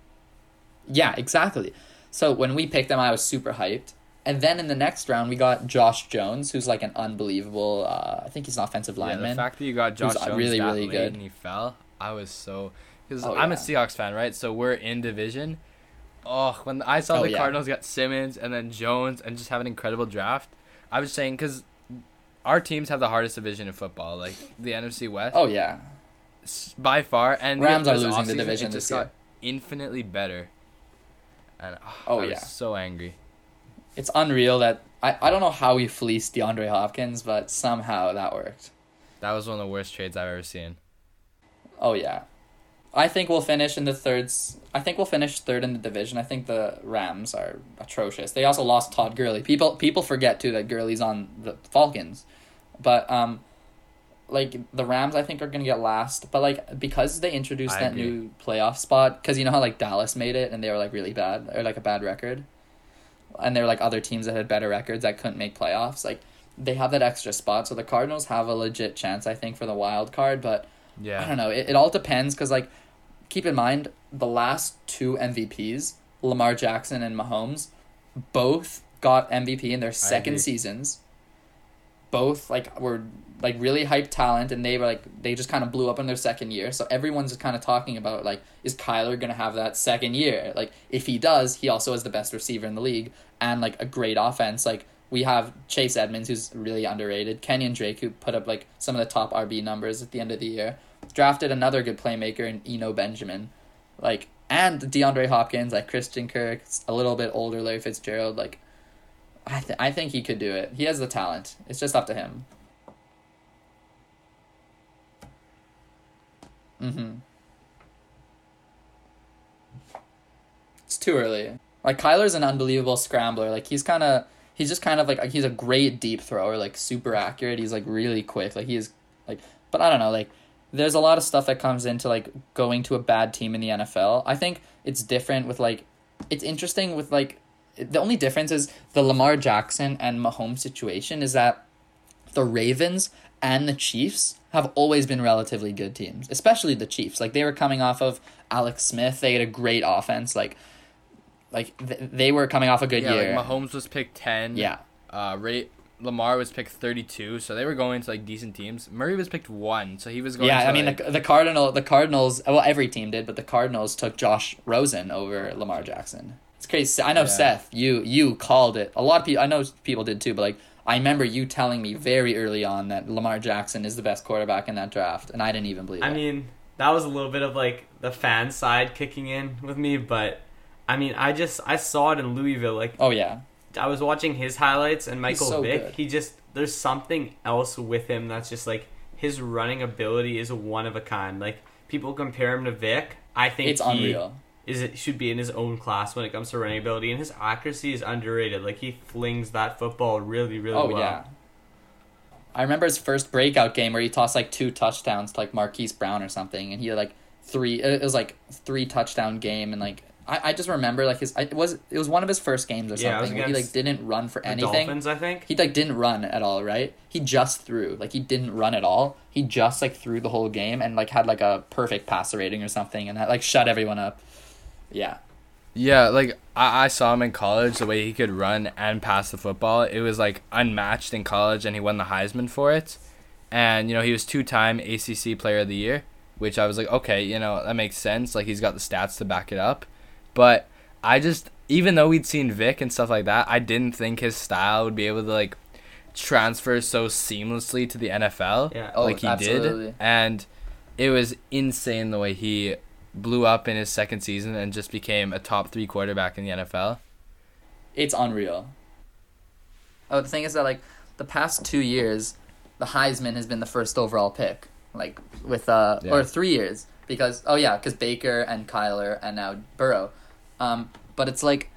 Yeah, exactly. So when we picked him, I was super hyped. And then in the next round, we got Josh Jones, who's like an unbelievable. Uh, I think he's an offensive yeah, lineman. the fact that you got Josh uh, Jones really, really good. and he fell, I was so because Oh, I'm a yeah. Seahawks fan, right? So we're in division. Oh, when I saw Oh, the yeah. Cardinals got Simmons and then Jones and just have an incredible draft, I was saying because our teams have the hardest division in football, like the NFC West. oh yeah, by far. And Rams are losing the division this year. infinitely better. And oh, Oh, was yeah. so angry. it's unreal that I, I don't know how we fleeced DeAndre Hopkins, but somehow that worked. That was one of the worst trades I've ever seen. Oh yeah, I think we'll finish in the thirds. I think we'll finish third in the division. I think the Rams are atrocious. They also lost Todd Gurley. People people forget too that Gurley's on the Falcons, but um, like the Rams, I think are gonna get last. But like because they introduced I that agree. new playoff spot, because you know how like Dallas made it and they were like really bad or like a bad record, and there were like other teams that had better records that couldn't make playoffs. Like they have that extra spot, so the Cardinals have a legit chance, I think, for the wild card, but. Yeah, I don't know. It, it all depends because, like, keep in mind the last two MVPs, Lamar Jackson and Mahomes, both got MVP in their second seasons. Both like were like really hyped talent, and they were like they just kind of blew up in their second year. So everyone's kind of talking about like, is Kyler gonna have that second year? Like, if he does, he also is the best receiver in the league and like a great offense. Like we have Chase Edmonds, who's really underrated. Kenyan Drake, who put up like some of the top RB numbers at the end of the year. Drafted another good playmaker in Eno Benjamin, like and DeAndre Hopkins, like Christian Kirk, a little bit older Larry Fitzgerald. Like, I th- I think he could do it. He has the talent. It's just up to him. Mm-hmm. It's too early. Like Kyler's an unbelievable scrambler. Like he's kind of he's just kind of like he's a great deep thrower, like super accurate. He's like really quick. Like he is like but I don't know, like there's a lot of stuff that comes into like going to a bad team in the NFL. I think it's different with like it's interesting with like the only difference is the Lamar Jackson and Mahomes situation is that the Ravens and the Chiefs have always been relatively good teams, especially the Chiefs. Like they were coming off of Alex Smith, they had a great offense. Like, like th- they were coming off a good Yeah, year. like Mahomes was picked ten. Yeah, Uh, Ray Lamar was picked thirty-two, so they were going to like decent teams. Murray was picked one, so he was going. yeah. to, I mean, like, the the Cardinal, the Cardinals. Well, every team did, but the Cardinals took Josh Rosen over Lamar Jackson. It's crazy. I know Yeah. Seth, you you called it. A lot of people, I know people did too, but like I remember you telling me very early on that Lamar Jackson is the best quarterback in that draft, and I didn't even believe I it. I mean, that was a little bit of like the fan side kicking in with me, but I mean, I just I saw it in Louisville. Like oh yeah, I was watching his highlights and Michael so Vick. good. He just there's something else with him that's just like his running ability is one of a kind. Like people compare him to Vick. I think it's he unreal. Is it should be in his own class when it comes to running ability, and his accuracy is underrated. Like he flings that football really, really Oh well. yeah. I remember his first breakout game where he tossed like two touchdowns to like Marquise Brown or something, and he had like three. It was like three touchdown game, and like I, I just remember like his I, it was it was one of his first games or Yeah, something where he like didn't run for anything. Dolphins, I think. He like didn't run at all, right? He just threw. Like he didn't run at all. He just like threw the whole game and like had like a perfect passer rating or something, and that like shut everyone up. Yeah. Yeah, like I, I saw him in college. The way he could run and pass the football, it was like unmatched in college, and he won the Heisman for it. And you know he was two-time ACC Player of the Year, which I was like, okay, you know that makes sense. Like he's got the stats to back it up. But I just, even though we'd seen Vick and stuff like that, I didn't think his style would be able to like transfer so seamlessly to the NFL Yeah. Oh, like he absolutely. did. And it was insane the way he blew up in his second season and just became a top three quarterback in the NFL. It's unreal. Oh, the thing is that like the past two years, the Heisman has been the first overall pick. Like with uh Yeah. or three years because oh yeah because Baker and Kyler and now Burrow, um but it's like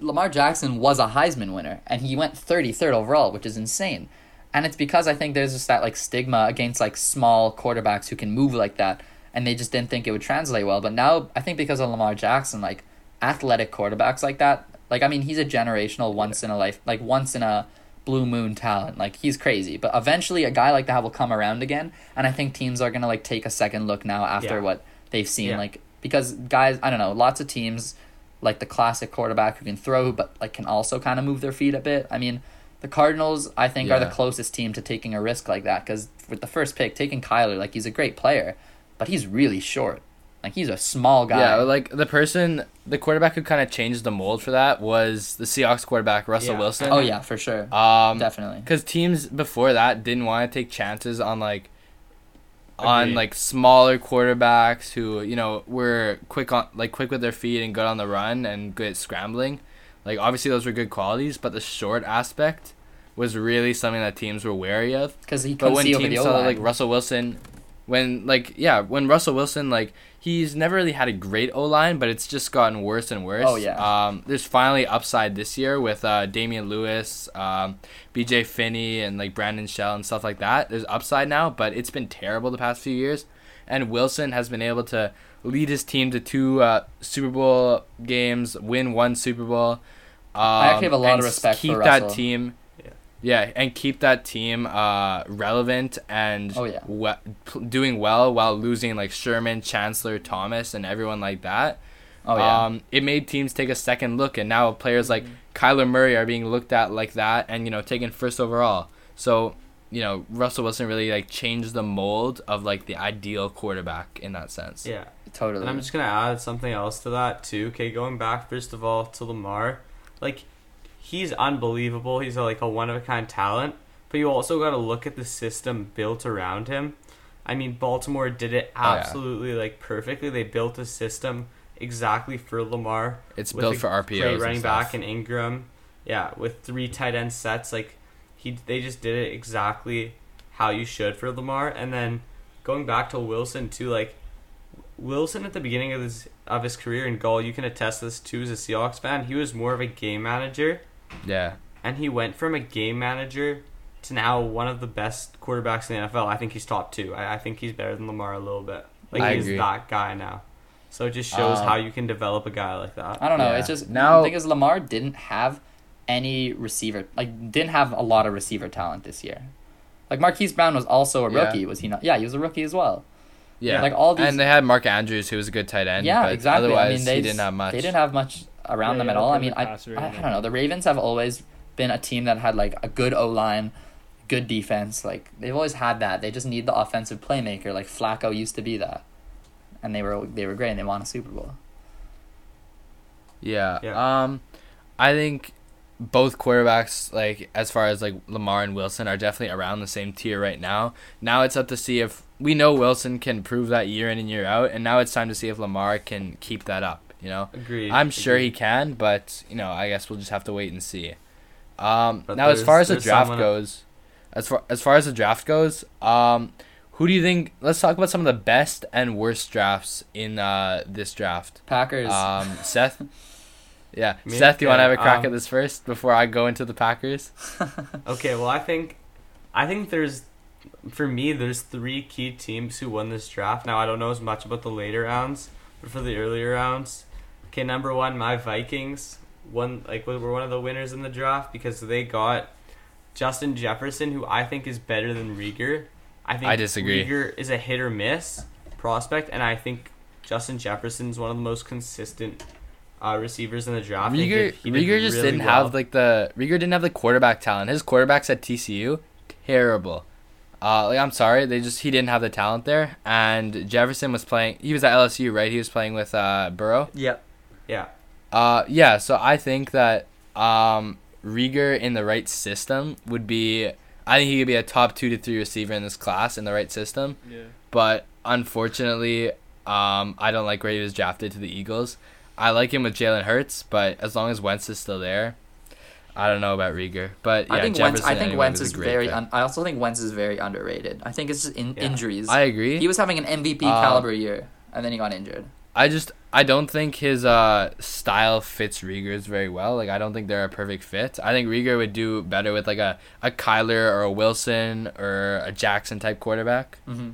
Lamar Jackson was a Heisman winner and he went thirty third overall, which is insane. And it's because I think there's just that like stigma against like small quarterbacks who can move like that, and they just didn't think it would translate well. But now I think because of Lamar Jackson, like athletic quarterbacks like that, like I mean he's a generational once in a life, like once in a blue moon talent. Like he's crazy. But eventually a guy like that will come around again, and I think teams are gonna like take a second look now after Yeah. what they've seen. Yeah. Like because guys, I don't know, lots of teams like the classic quarterback who can throw but like can also kind of move their feet a bit. I mean, the Cardinals I think are the closest team to taking a risk like that because with the first pick taking Kyler, like he's a great player, but he's really short. Like he's a small guy. Yeah, like the person, the quarterback who kind of changed the mold for that was the Seahawks quarterback Russell Yeah. Wilson. oh yeah, for sure, Um, definitely. because teams before that didn't want to take chances on like on like smaller quarterbacks who you know were quick on like quick with their feet and good on the run and good at scrambling like obviously those were good qualities but the short aspect was really something that teams were wary of Because he but couldn't when see over the teams saw O-line. like Russell Wilson, when like yeah, when Russell Wilson like he's never really had a great O line, but it's just gotten worse and worse. Oh, yeah. Um, there's finally upside this year with uh, Damien Lewis, um, B.J. Finney, and like Brandon Shell and stuff like that. There's upside now, but it's been terrible the past few years. And Wilson has been able to lead his team to two uh, Super Bowl games, win one Super Bowl. Um, I actually have a lot of respect keep for that team. Yeah. Yeah, and keep that team uh, relevant and Oh, yeah. we- doing well while losing like Sherman, Chancellor, Thomas, and everyone like that. oh yeah, Um, it made teams take a second look, and now players like Kyler Murray are being looked at like that, and you know taken first overall. So you know Russell Wilson really like changed the mold of like the ideal quarterback in that sense. Yeah. totally. And I'm just gonna add something else to that too. Okay, going back first of all to Lamar, like he's unbelievable. He's a, like a one of a kind talent, but you also got to look at the system built around him. I mean, Baltimore did it oh, yeah. absolutely like perfectly. They built a system exactly for Lamar. It's built for RPOs and running stuff. back and Ingram. Yeah, with three tight end sets, like he they just did it exactly how you should for Lamar. And then going back to Wilson too, like Wilson at the beginning of his of his career in Gall, you can attest this too as a Seahawks fan. He was more of a game manager, Yeah, and he went from a game manager to now one of the best quarterbacks in the NFL. I think he's top two. I, I think he's better than Lamar a little bit. Like I he's agree. that guy now. So it just shows Um, how you can develop a guy like that. I don't know. Yeah. It's just Now- now. The thing is, Lamar didn't have any receiver, like didn't have a lot of receiver talent this year. Like Marquise Brown was also a Yeah. rookie, was he not? Yeah, he was a rookie as well. yeah. Like, all these- and they had Mark Andrews, who was a good tight end. yeah, but exactly. Otherwise, I mean, they he didn't have much. They didn't have much around Yeah, them yeah, at all. I mean, I, I, I don't know. The Ravens have always been a team that had like a good O line, good defense. Like they've always had that. They just need the offensive playmaker. Like Flacco used to be that, and they were they were great. and They won a Super Bowl. Yeah. Yeah. Um, I think both quarterbacks, like as far as like Lamar and Wilson, are definitely around the same tier right now. Now it's up to see if we know Wilson can prove that year in and year out, and now it's time to see if Lamar can keep that up. You know, Agreed. I'm sure he can, but you know, I guess we'll just have to wait and see. Um, now as far as the draft goes, as far as far as the draft goes, um, who do you think? Let's talk about some of the best and worst drafts in uh, this draft. Packers. Um, Seth. Yeah, Me? Seth, you want to have a crack um, at this first before I go into the Packers? Okay, well, I think, I think there's, for me, there's three key teams who won this draft. Now I don't know as much about the later rounds, for the earlier rounds, okay, number one, my Vikings won like were one of the winners in the draft because they got Justin Jefferson, who I think is better than Reagor. I think I disagree. Reagor is a hit or miss prospect, and I think Justin Jefferson is one of the most consistent uh, receivers in the draft. Reagor, did Reagor just really didn't well. have like the Reagor didn't have the quarterback talent. His quarterbacks at TCU, terrible. Uh, like I'm sorry, they just he didn't have the talent there. And Jefferson was playing. He was at LSU, right? He was playing with uh, Burrow. yep. yeah. Uh, yeah. So I think that um, Reagor in the right system would be. I think he could be a top two to three receiver in this class in the right system. Yeah. But unfortunately, um, I don't like where he was drafted to the Eagles. I like him with Jalen Hurts, but as long as Wentz is still there, I don't know about Reagor. But yeah, I think Wentz. I think Wentz is very. Un- I also think Wentz is very underrated. I think it's just in- Yeah. injuries. I agree. He was having an MVP Uh, caliber year, and then he got injured. I just I don't think his uh style fits Reagor's very well. Like I don't think they're a perfect fit. I think Rieger would do better with like a a Kyler or a Wilson or a Jackson type quarterback. Mm-hmm.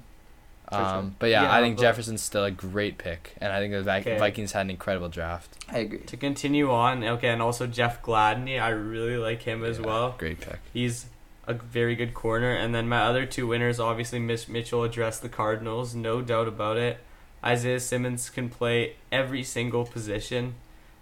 Um, but yeah, Yeah, I think but- Jefferson's still a great pick, and I think the Vi- Okay. Vikings had an incredible draft. I agree. To continue on, okay, and also Jeff Gladney, I really like him as Yeah, well. Great pick. He's a very good corner. And then my other two winners, obviously, Mitch Mitchell addressed the Cardinals, no doubt about it. Isaiah Simmons can play every single position.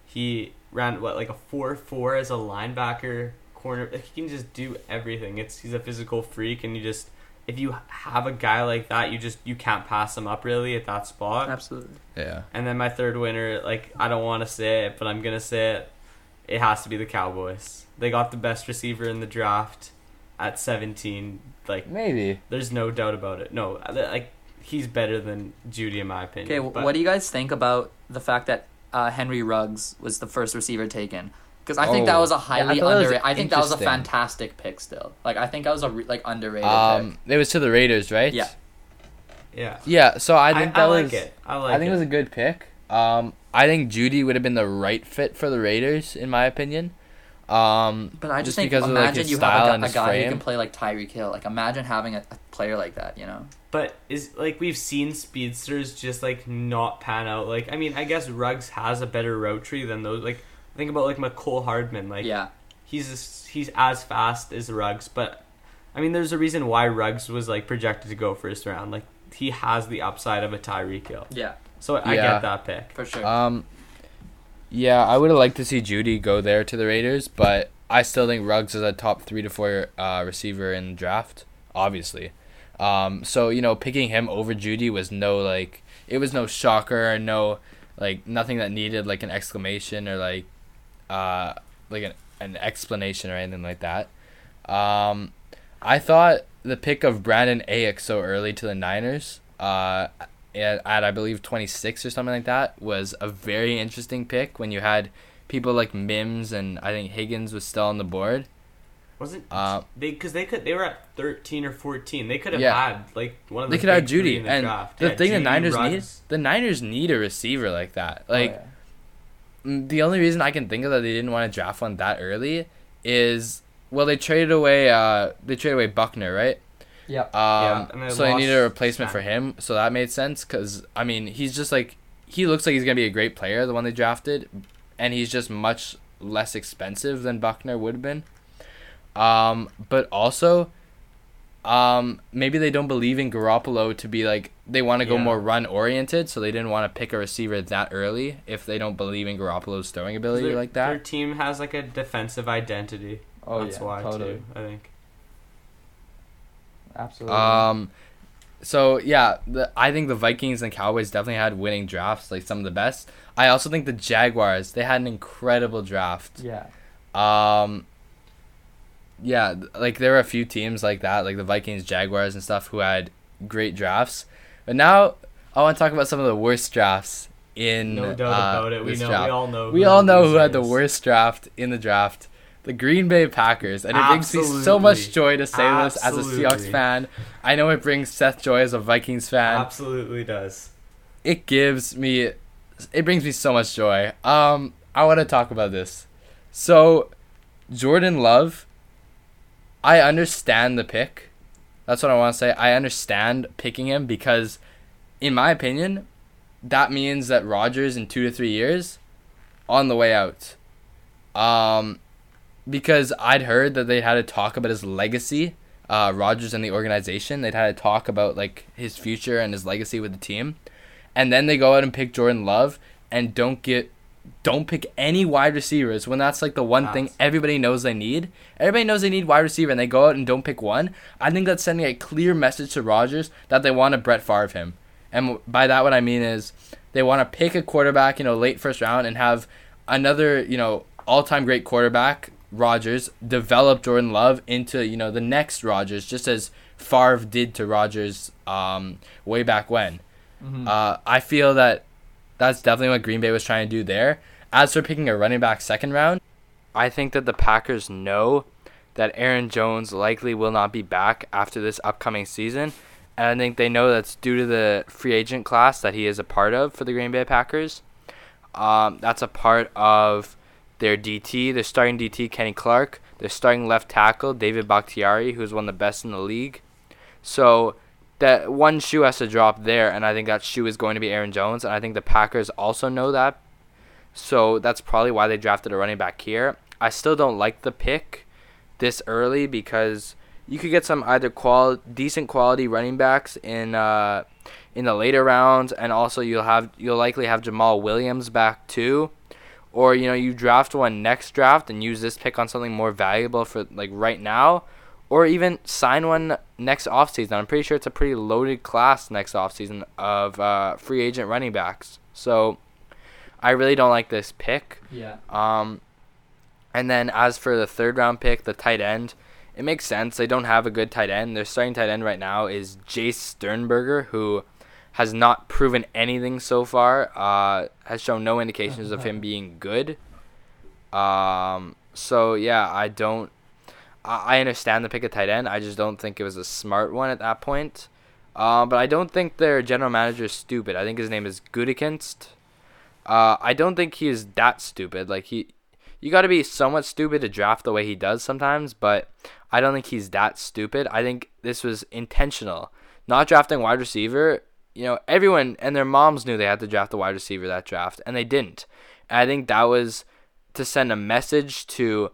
He ran what like a four four as a linebacker corner. Like, he can just do everything. It's he's a physical freak, and you just if you have a guy like that, you just you can't pass him up really at that spot. Absolutely. Yeah. And then my third winner, like I don't want to say it, but I'm gonna say it. It has to be the Cowboys. They got the best receiver in the draft at 17. Like Maybe. there's no doubt about it. No, like he's better than Jeudy in my opinion. Okay, but what do you guys think about the fact that uh, Henry Ruggs was the first receiver taken? Because I think that Oh. was a Yeah, I highly was underrated. I think that was a fantastic pick. Still, like I think that was a re- like underrated pick. Um, it was to the Raiders, right? Yeah. Yeah, Yeah. So I I, think I, that like was. it. I like I think it. it was a good pick. Um, I think Jeudy would have been the right fit for the Raiders, in my opinion. Um, But I just, just think because of, like, imagine his you style have a, a his guy who can play like Tyreek Hill. Like imagine having a, a player like that. You know. But is like we've seen speedsters just like not pan out. Like I mean, I guess Ruggs has a better route tree than those. Like think about like Mecole Hardman. Like yeah. he's as, he's as fast as Ruggs, but I mean, there's a reason why Ruggs was like projected to go first round. Like he has the upside of a Tyreek Hill, Yeah. so I Yeah. get that pick. For sure. Um, yeah, I would have liked to see Jeudy go there to the Raiders, but I still think Ruggs is a top three to four uh, receiver in the draft, obviously. Um, so you know, picking him over Jeudy was no like it was no shocker no like nothing that needed like an exclamation or like uh like an an explanation or anything like that. Um, I thought the pick of Brandon Aiyuk so early to the Niners, uh, at, at I believe 26 or something like that, was a very interesting pick when you had people like Mims and I think Higgins was still on the board. Wasn't Uh, they? Because they could. They were at thirteen or fourteen. They could have Yeah. had like one of the. They could have Jeudy, in the and draft. the Yeah, thing the Jeudy, Niners need, the Niners need a receiver like that. Oh, Like yeah. The only reason I can think of that they didn't want to draft one that early is well they traded away uh they traded away Buckner right Yep. um and they so they needed a lost replacement for him so that made sense because I mean he's just like he looks like he's gonna be a great player the one they drafted and he's just much less expensive than Buckner would have been um but also um maybe they don't believe in Garoppolo to be like they want to go Yeah. more run oriented so they didn't want to pick a receiver that early if they don't believe in Garoppolo's throwing ability Their- like that. Their team has like a defensive identity. Oh That's yeah. why totally. too. I think. Absolutely. um so yeah the I think the Vikings and Cowboys definitely had winning drafts like some of the best I also think the Jaguars they had an incredible draft yeah. Um. Yeah, like there were a few teams like that, like the Vikings, Jaguars, and stuff, who had great drafts. But now I want to talk about some of the worst drafts in. No doubt uh, about it. We know. draft. We all know. We who all know who had the worst draft in the draft. The Green Bay Packers, and it brings me so much joy to say this as a Absolutely. Seahawks fan. I know it brings Seth joy as a Vikings fan Absolutely does. it gives me it brings me so much joy. Um I want to talk about this. So Jordan Love I understand the pick. That's what I want to say. I understand picking him because in my opinion that means that Rodgers in 2 to 3 years on the way out. Um because I'd heard that they had to talk about his legacy uh, Rodgers and the organization. They'd had to talk about like his future and his legacy with the team, and then they go out and pick Jordan Love and don't get don't pick any wide receivers when that's like the one thing everybody knows they need. Everybody knows they need wide receiver, and they go out and don't pick one. I think that's sending a clear message to Rodgers that they want to Brett Favre him, and by that what I mean is they want to pick a quarterback, you know, late first round and have another, you know, all-time great quarterback Rodgers, develop Jordan Love into you know the next Rodgers, just as Favre did to Rodgers um, way back when. Uh, I feel that that's definitely what Green Bay was trying to do there. As for picking a running back second round, I think that the Packers know that Aaron Jones likely will not be back after this upcoming season. And I think they know that's due to the free agent class that he is a part of for the Green Bay Packers. Um, that's a part of their DT. They're starting DT Kenny Clark. They're starting left tackle David Bakhtiari, who's one of the best in the league. So that one shoe has to drop there, and I think that shoe is going to be Aaron Jones. And I think the Packers also know that. So that's probably why they drafted a running back here. I still don't like the pick this early because you could get some either qual decent quality running backs in uh, in the later rounds, and also you'll have you'll likely have Jamaal Williams back too, or you know you draft one next draft and use this pick on something more valuable for like right now, or even sign one next offseason. I'm pretty sure it's a pretty loaded class next offseason of uh, free agent running backs. So I really don't like this pick. Yeah. Um, and then as for the third round pick, the tight end, it makes sense. They don't have a good tight end. Their starting tight end right now is Jace Sternberger, who has not proven anything so far. Uh, has shown no indications of him being good. Um, so yeah, I don't. I understand the pick of tight end. I just don't think it was a smart one at that point. Uh, but I don't think their general manager is stupid. I think his name is Gutekunst. Uh, I don't think he is that stupid. Like he, you got to be somewhat stupid to draft the way he does sometimes. But I don't think he's that stupid. I think this was intentional. Not drafting wide receiver. You know, everyone and their moms knew they had to draft the wide receiver that draft, and they didn't. And I think that was to send a message to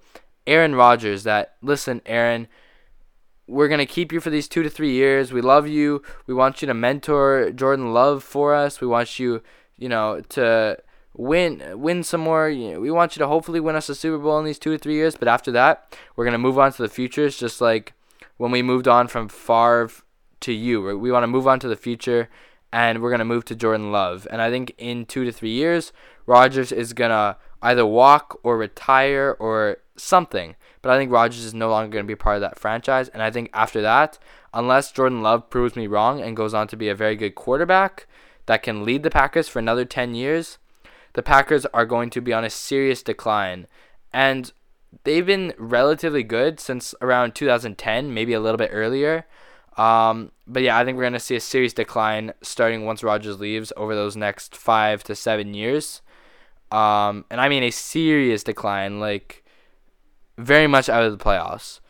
Aaron Rodgers that listen, Aaron, we're gonna keep you for these two to three years. We love you. We want you to mentor Jordan Love for us. We want you, you know, to win win some more. We want you to hopefully win us a Super Bowl in these two to three years. But after that, we're gonna move on to the futures, just like when we moved on from Favre to you. We- want to move on to the future, and we're gonna move to Jordan Love. And I think in two to three years, Rodgers is gonna either walk or retire or something. But I think Rodgers is no longer going to be part of that franchise. And I think after that, unless Jordan Love proves me wrong and goes on to be a very good quarterback that can lead the Packers for another 10 years, the Packers are going to be on a serious decline. And they've been relatively good since around 2010, maybe a little bit earlier. Um, but yeah, I think we're going to see a serious decline starting once Rodgers leaves over those next five to seven years. Um, and I mean a serious decline, like very much out of the playoffs.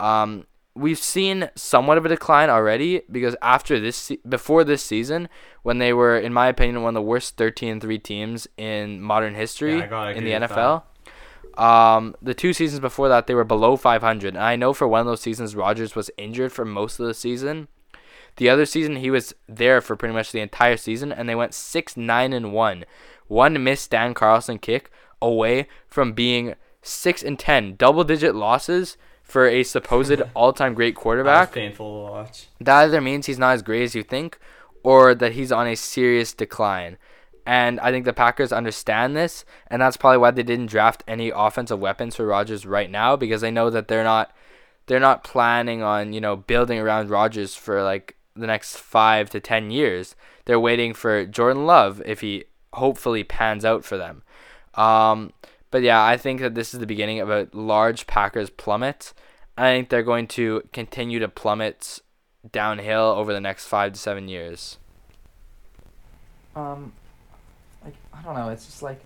Um, we've seen somewhat of a decline already because after this, before this season, when they were, in my opinion, one of the worst 13-3 teams in modern history Yeah, in the NFL. Um, the two seasons before that, they were below 500. And I know for one of those seasons, Rodgers was injured for most of the season. The other season, he was there for pretty much the entire season, and they went six nine and one, one missed Dan Carlson kick away from being six and ten, double digit losses for a supposed all time great quarterback. painful to watch. That either means he's not as great as you think, or that he's on a serious decline. And I think the Packers understand this, and that's probably why they didn't draft any offensive weapons for Rodgers right now because they know that they're not they're not planning on, you know, building around Rodgers for like the next 5 to 10 years. They're waiting for Jordan Love if he hopefully pans out for them. Um, but yeah, I think that this is the beginning of a large Packers plummet. I think they're going to continue to plummet downhill over the next five to seven years. Um, like I don't know. It's just like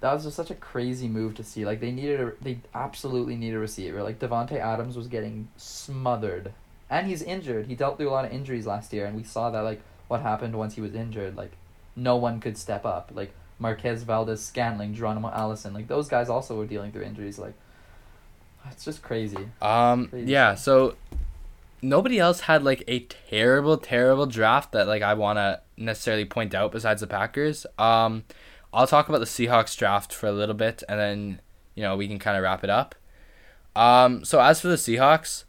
that was just such a crazy move to see. Like they needed a, they absolutely need a receiver. Like Davante Adams was getting smothered, and he's injured. He dealt through a lot of injuries last year, and we saw that like what happened once he was injured. Like no one could step up. Like Marquez Valdes Scantling, Geronimo Allison. Like those guys also were dealing through injuries. Like it's just crazy. Um, Crazy yeah. So nobody else had like a terrible, terrible draft that like I want to necessarily point out besides the Packers. Um, I'll talk about the Seahawks draft for a little bit, and then you know we can kind of wrap it up. Um, so as for the Seahawks,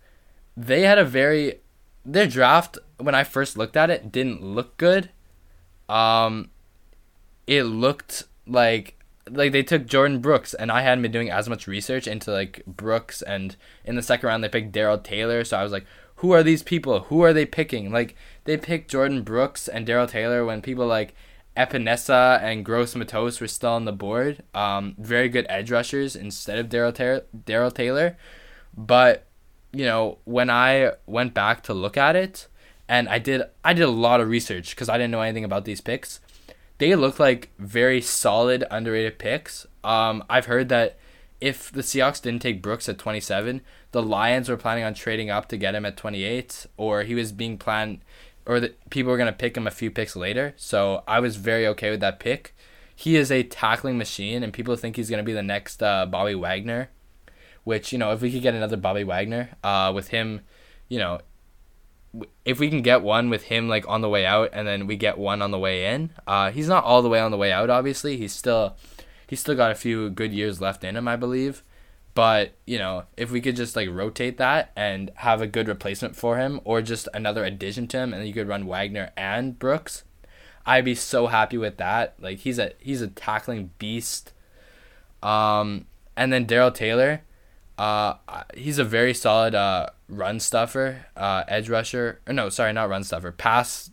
they had a very their draft when I first looked at it didn't look good. Um, it looked like like they took Jordan Brooks, and I hadn't been doing as much research into like Brooks, and in the second round they picked Darrell Taylor. So I was like, who are these people? Who are they picking? Like they picked Jordan Brooks and Darrell Taylor when people like Epenesa and Gross Matos were still on the board. Um, very good edge rushers instead of Darrell Taylor. Darrell Taylor, but you know when I went back to look at it, and I did I did a lot of research because I didn't know anything about these picks. They look like very solid underrated picks. Um, I've heard that if the Seahawks didn't take Brooks at 27, the Lions were planning on trading up to get him at 28, or he was being planned, or that people were to pick him a few picks later. So I was very okay with that pick. He is a tackling machine, and people think he's to be the next uh, Bobby Wagner. Which you know, if we could get another Bobby Wagner, uh, with him, you know, if we can get one with him like on the way out and then we get one on the way in uh he's not all the way on the way out obviously. He's still he's still got a few good years left in him i believe. But you know if we could just like rotate that and have a good replacement for him or just another addition to him and you could run wagner and brooks i'd be so happy with that. Like he's a he's a tackling beast. Um and then darrell taylor uh he's a very solid uh run stuffer, uh, edge rusher. Or no, sorry, not run stuffer. Pass.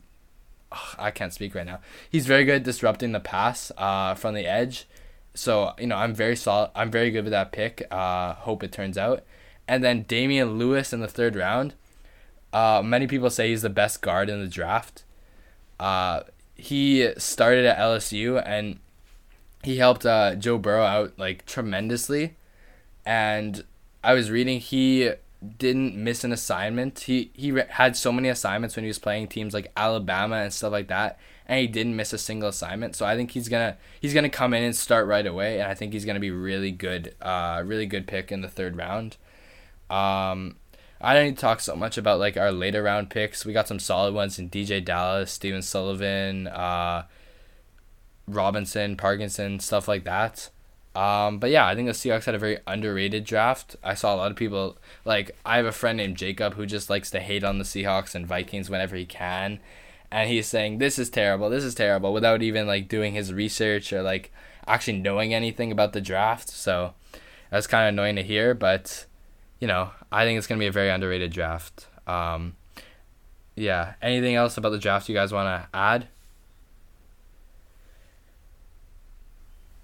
Ugh, I can't speak right now. He's very good disrupting the pass uh, from the edge. So you know, I'm very solid. I'm very good with that pick. Uh, hope it turns out. And then Damien Lewis in the third round. Uh, many people say he's the best guard in the draft. Uh, he started at LSU and he helped uh, Joe Burrow out like tremendously. And I was reading he didn't miss an assignment. He he re- had so many assignments when he was playing teams like Alabama and stuff like that, and he didn't miss a single assignment. So I think he's gonna he's gonna come in and start right away, and I think he's gonna be really good, uh, really good pick in the third round. Um, I don't need to talk so much about like our later round picks. We got some solid ones in DeeJay Dallas, Stephen Sullivan, uh, Robinson, Parkinson, stuff like that. Um, but yeah, I think the Seahawks had a very underrated draft. I saw a lot of people like I have a friend named Jacob who just likes to hate on the Seahawks and Vikings whenever he can, and he's saying this is terrible, this is terrible without even like doing his research or like actually knowing anything about the draft. So that's kind of annoying to hear, but you know I think it's gonna be a very underrated draft. Um, yeah. Anything else about the draft you guys want to add?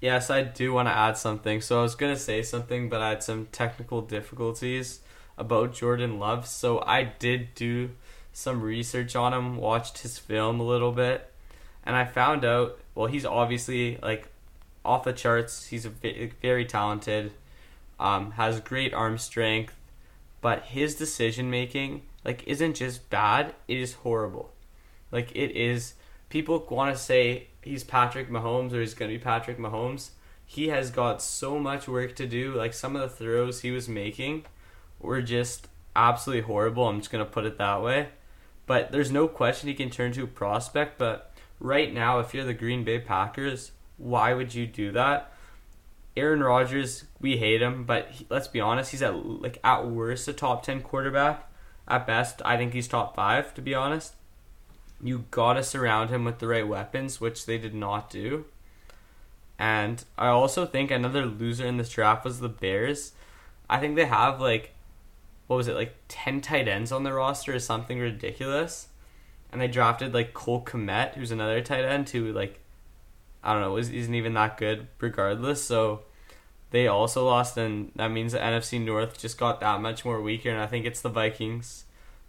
Yes, I do want to add something. So I was going to say something, but I had some technical difficulties about Jordan Love. So I did do some research on him, watched his film a little bit, and I found out, well, he's obviously like off the charts. He's very talented, um, has great arm strength, but his decision making like isn't just bad, it is horrible. Like it is people want to say he's Patrick Mahomes or he's going to be Patrick Mahomes. He has got so much work to do. Like some of the throws he was making were just absolutely horrible. I'm just going to put it that way. But there's no question he can turn to a prospect. But right now, if you're the Green Bay Packers, why would you do that? Aaron Rodgers, we hate him, but he, let's be honest, he's at like at worst a top 10 quarterback. At best, I think he's top 5 to be honest you gotta surround him with the right weapons, which they did not do. And I also think another loser in this draft was the Bears. I think they have like, what was it, like 10 tight ends on the roster or something ridiculous. And they drafted like Cole Kmet, who's another tight end, who like, I don't know, isn't even that good regardless. So they also lost, and that means the NFC North just got that much more weaker. And I think it's the Vikings.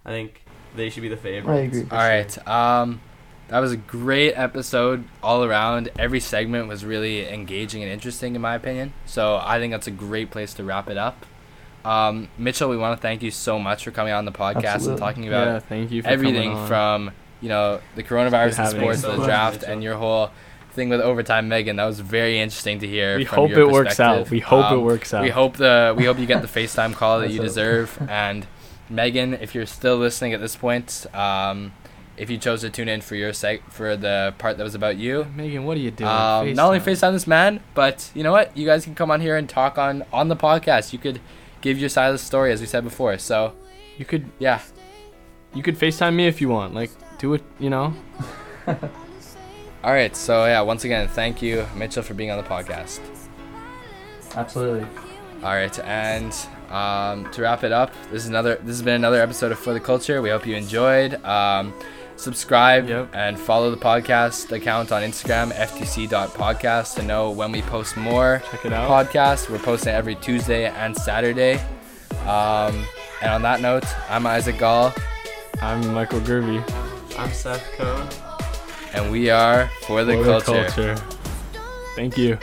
I think they should be the favorites. I agree. All right. Um, that was a great episode all around. Every segment was really engaging and interesting, in my opinion. So I think that's a great place to wrap it up. Um, Mitchell, we want to thank you so much for coming on the podcast Absolutely. and talking about yeah, thank you for everything from you know the coronavirus Good and sports you. to the draft Mitchell. and your whole thing with overtime Megan. That was very interesting to hear. We from hope your it works out. perspective. We hope it Um, works out. We hope the we hope you get the FaceTime call that you deserve. And Megan, if you're still listening at this point, um, if you chose to tune in for your seg for the part that was about you, Megan, what are you doing? um, not only FaceTime this man, but you know what? You guys can come on here and talk on on the podcast. You could give your side of the story, as we said before. So you could yeah, you could FaceTime me if you want. Like do it, you know. All right. So yeah, once again, thank you, Mitchell, for being on the podcast. Absolutely. All right, and um, to wrap it up, this is another. This has been another episode of For the Culture. We hope you enjoyed. Um, subscribe Yep. and follow the podcast account on Instagram ftc.podcast to know when we post more Check it out. podcasts. We're posting every Tuesday and Saturday. Um, and on that note, I'm Isaac Gall, I'm Michael Gervey. I'm Seth Cohn. and we are For the, For the culture. Thank you.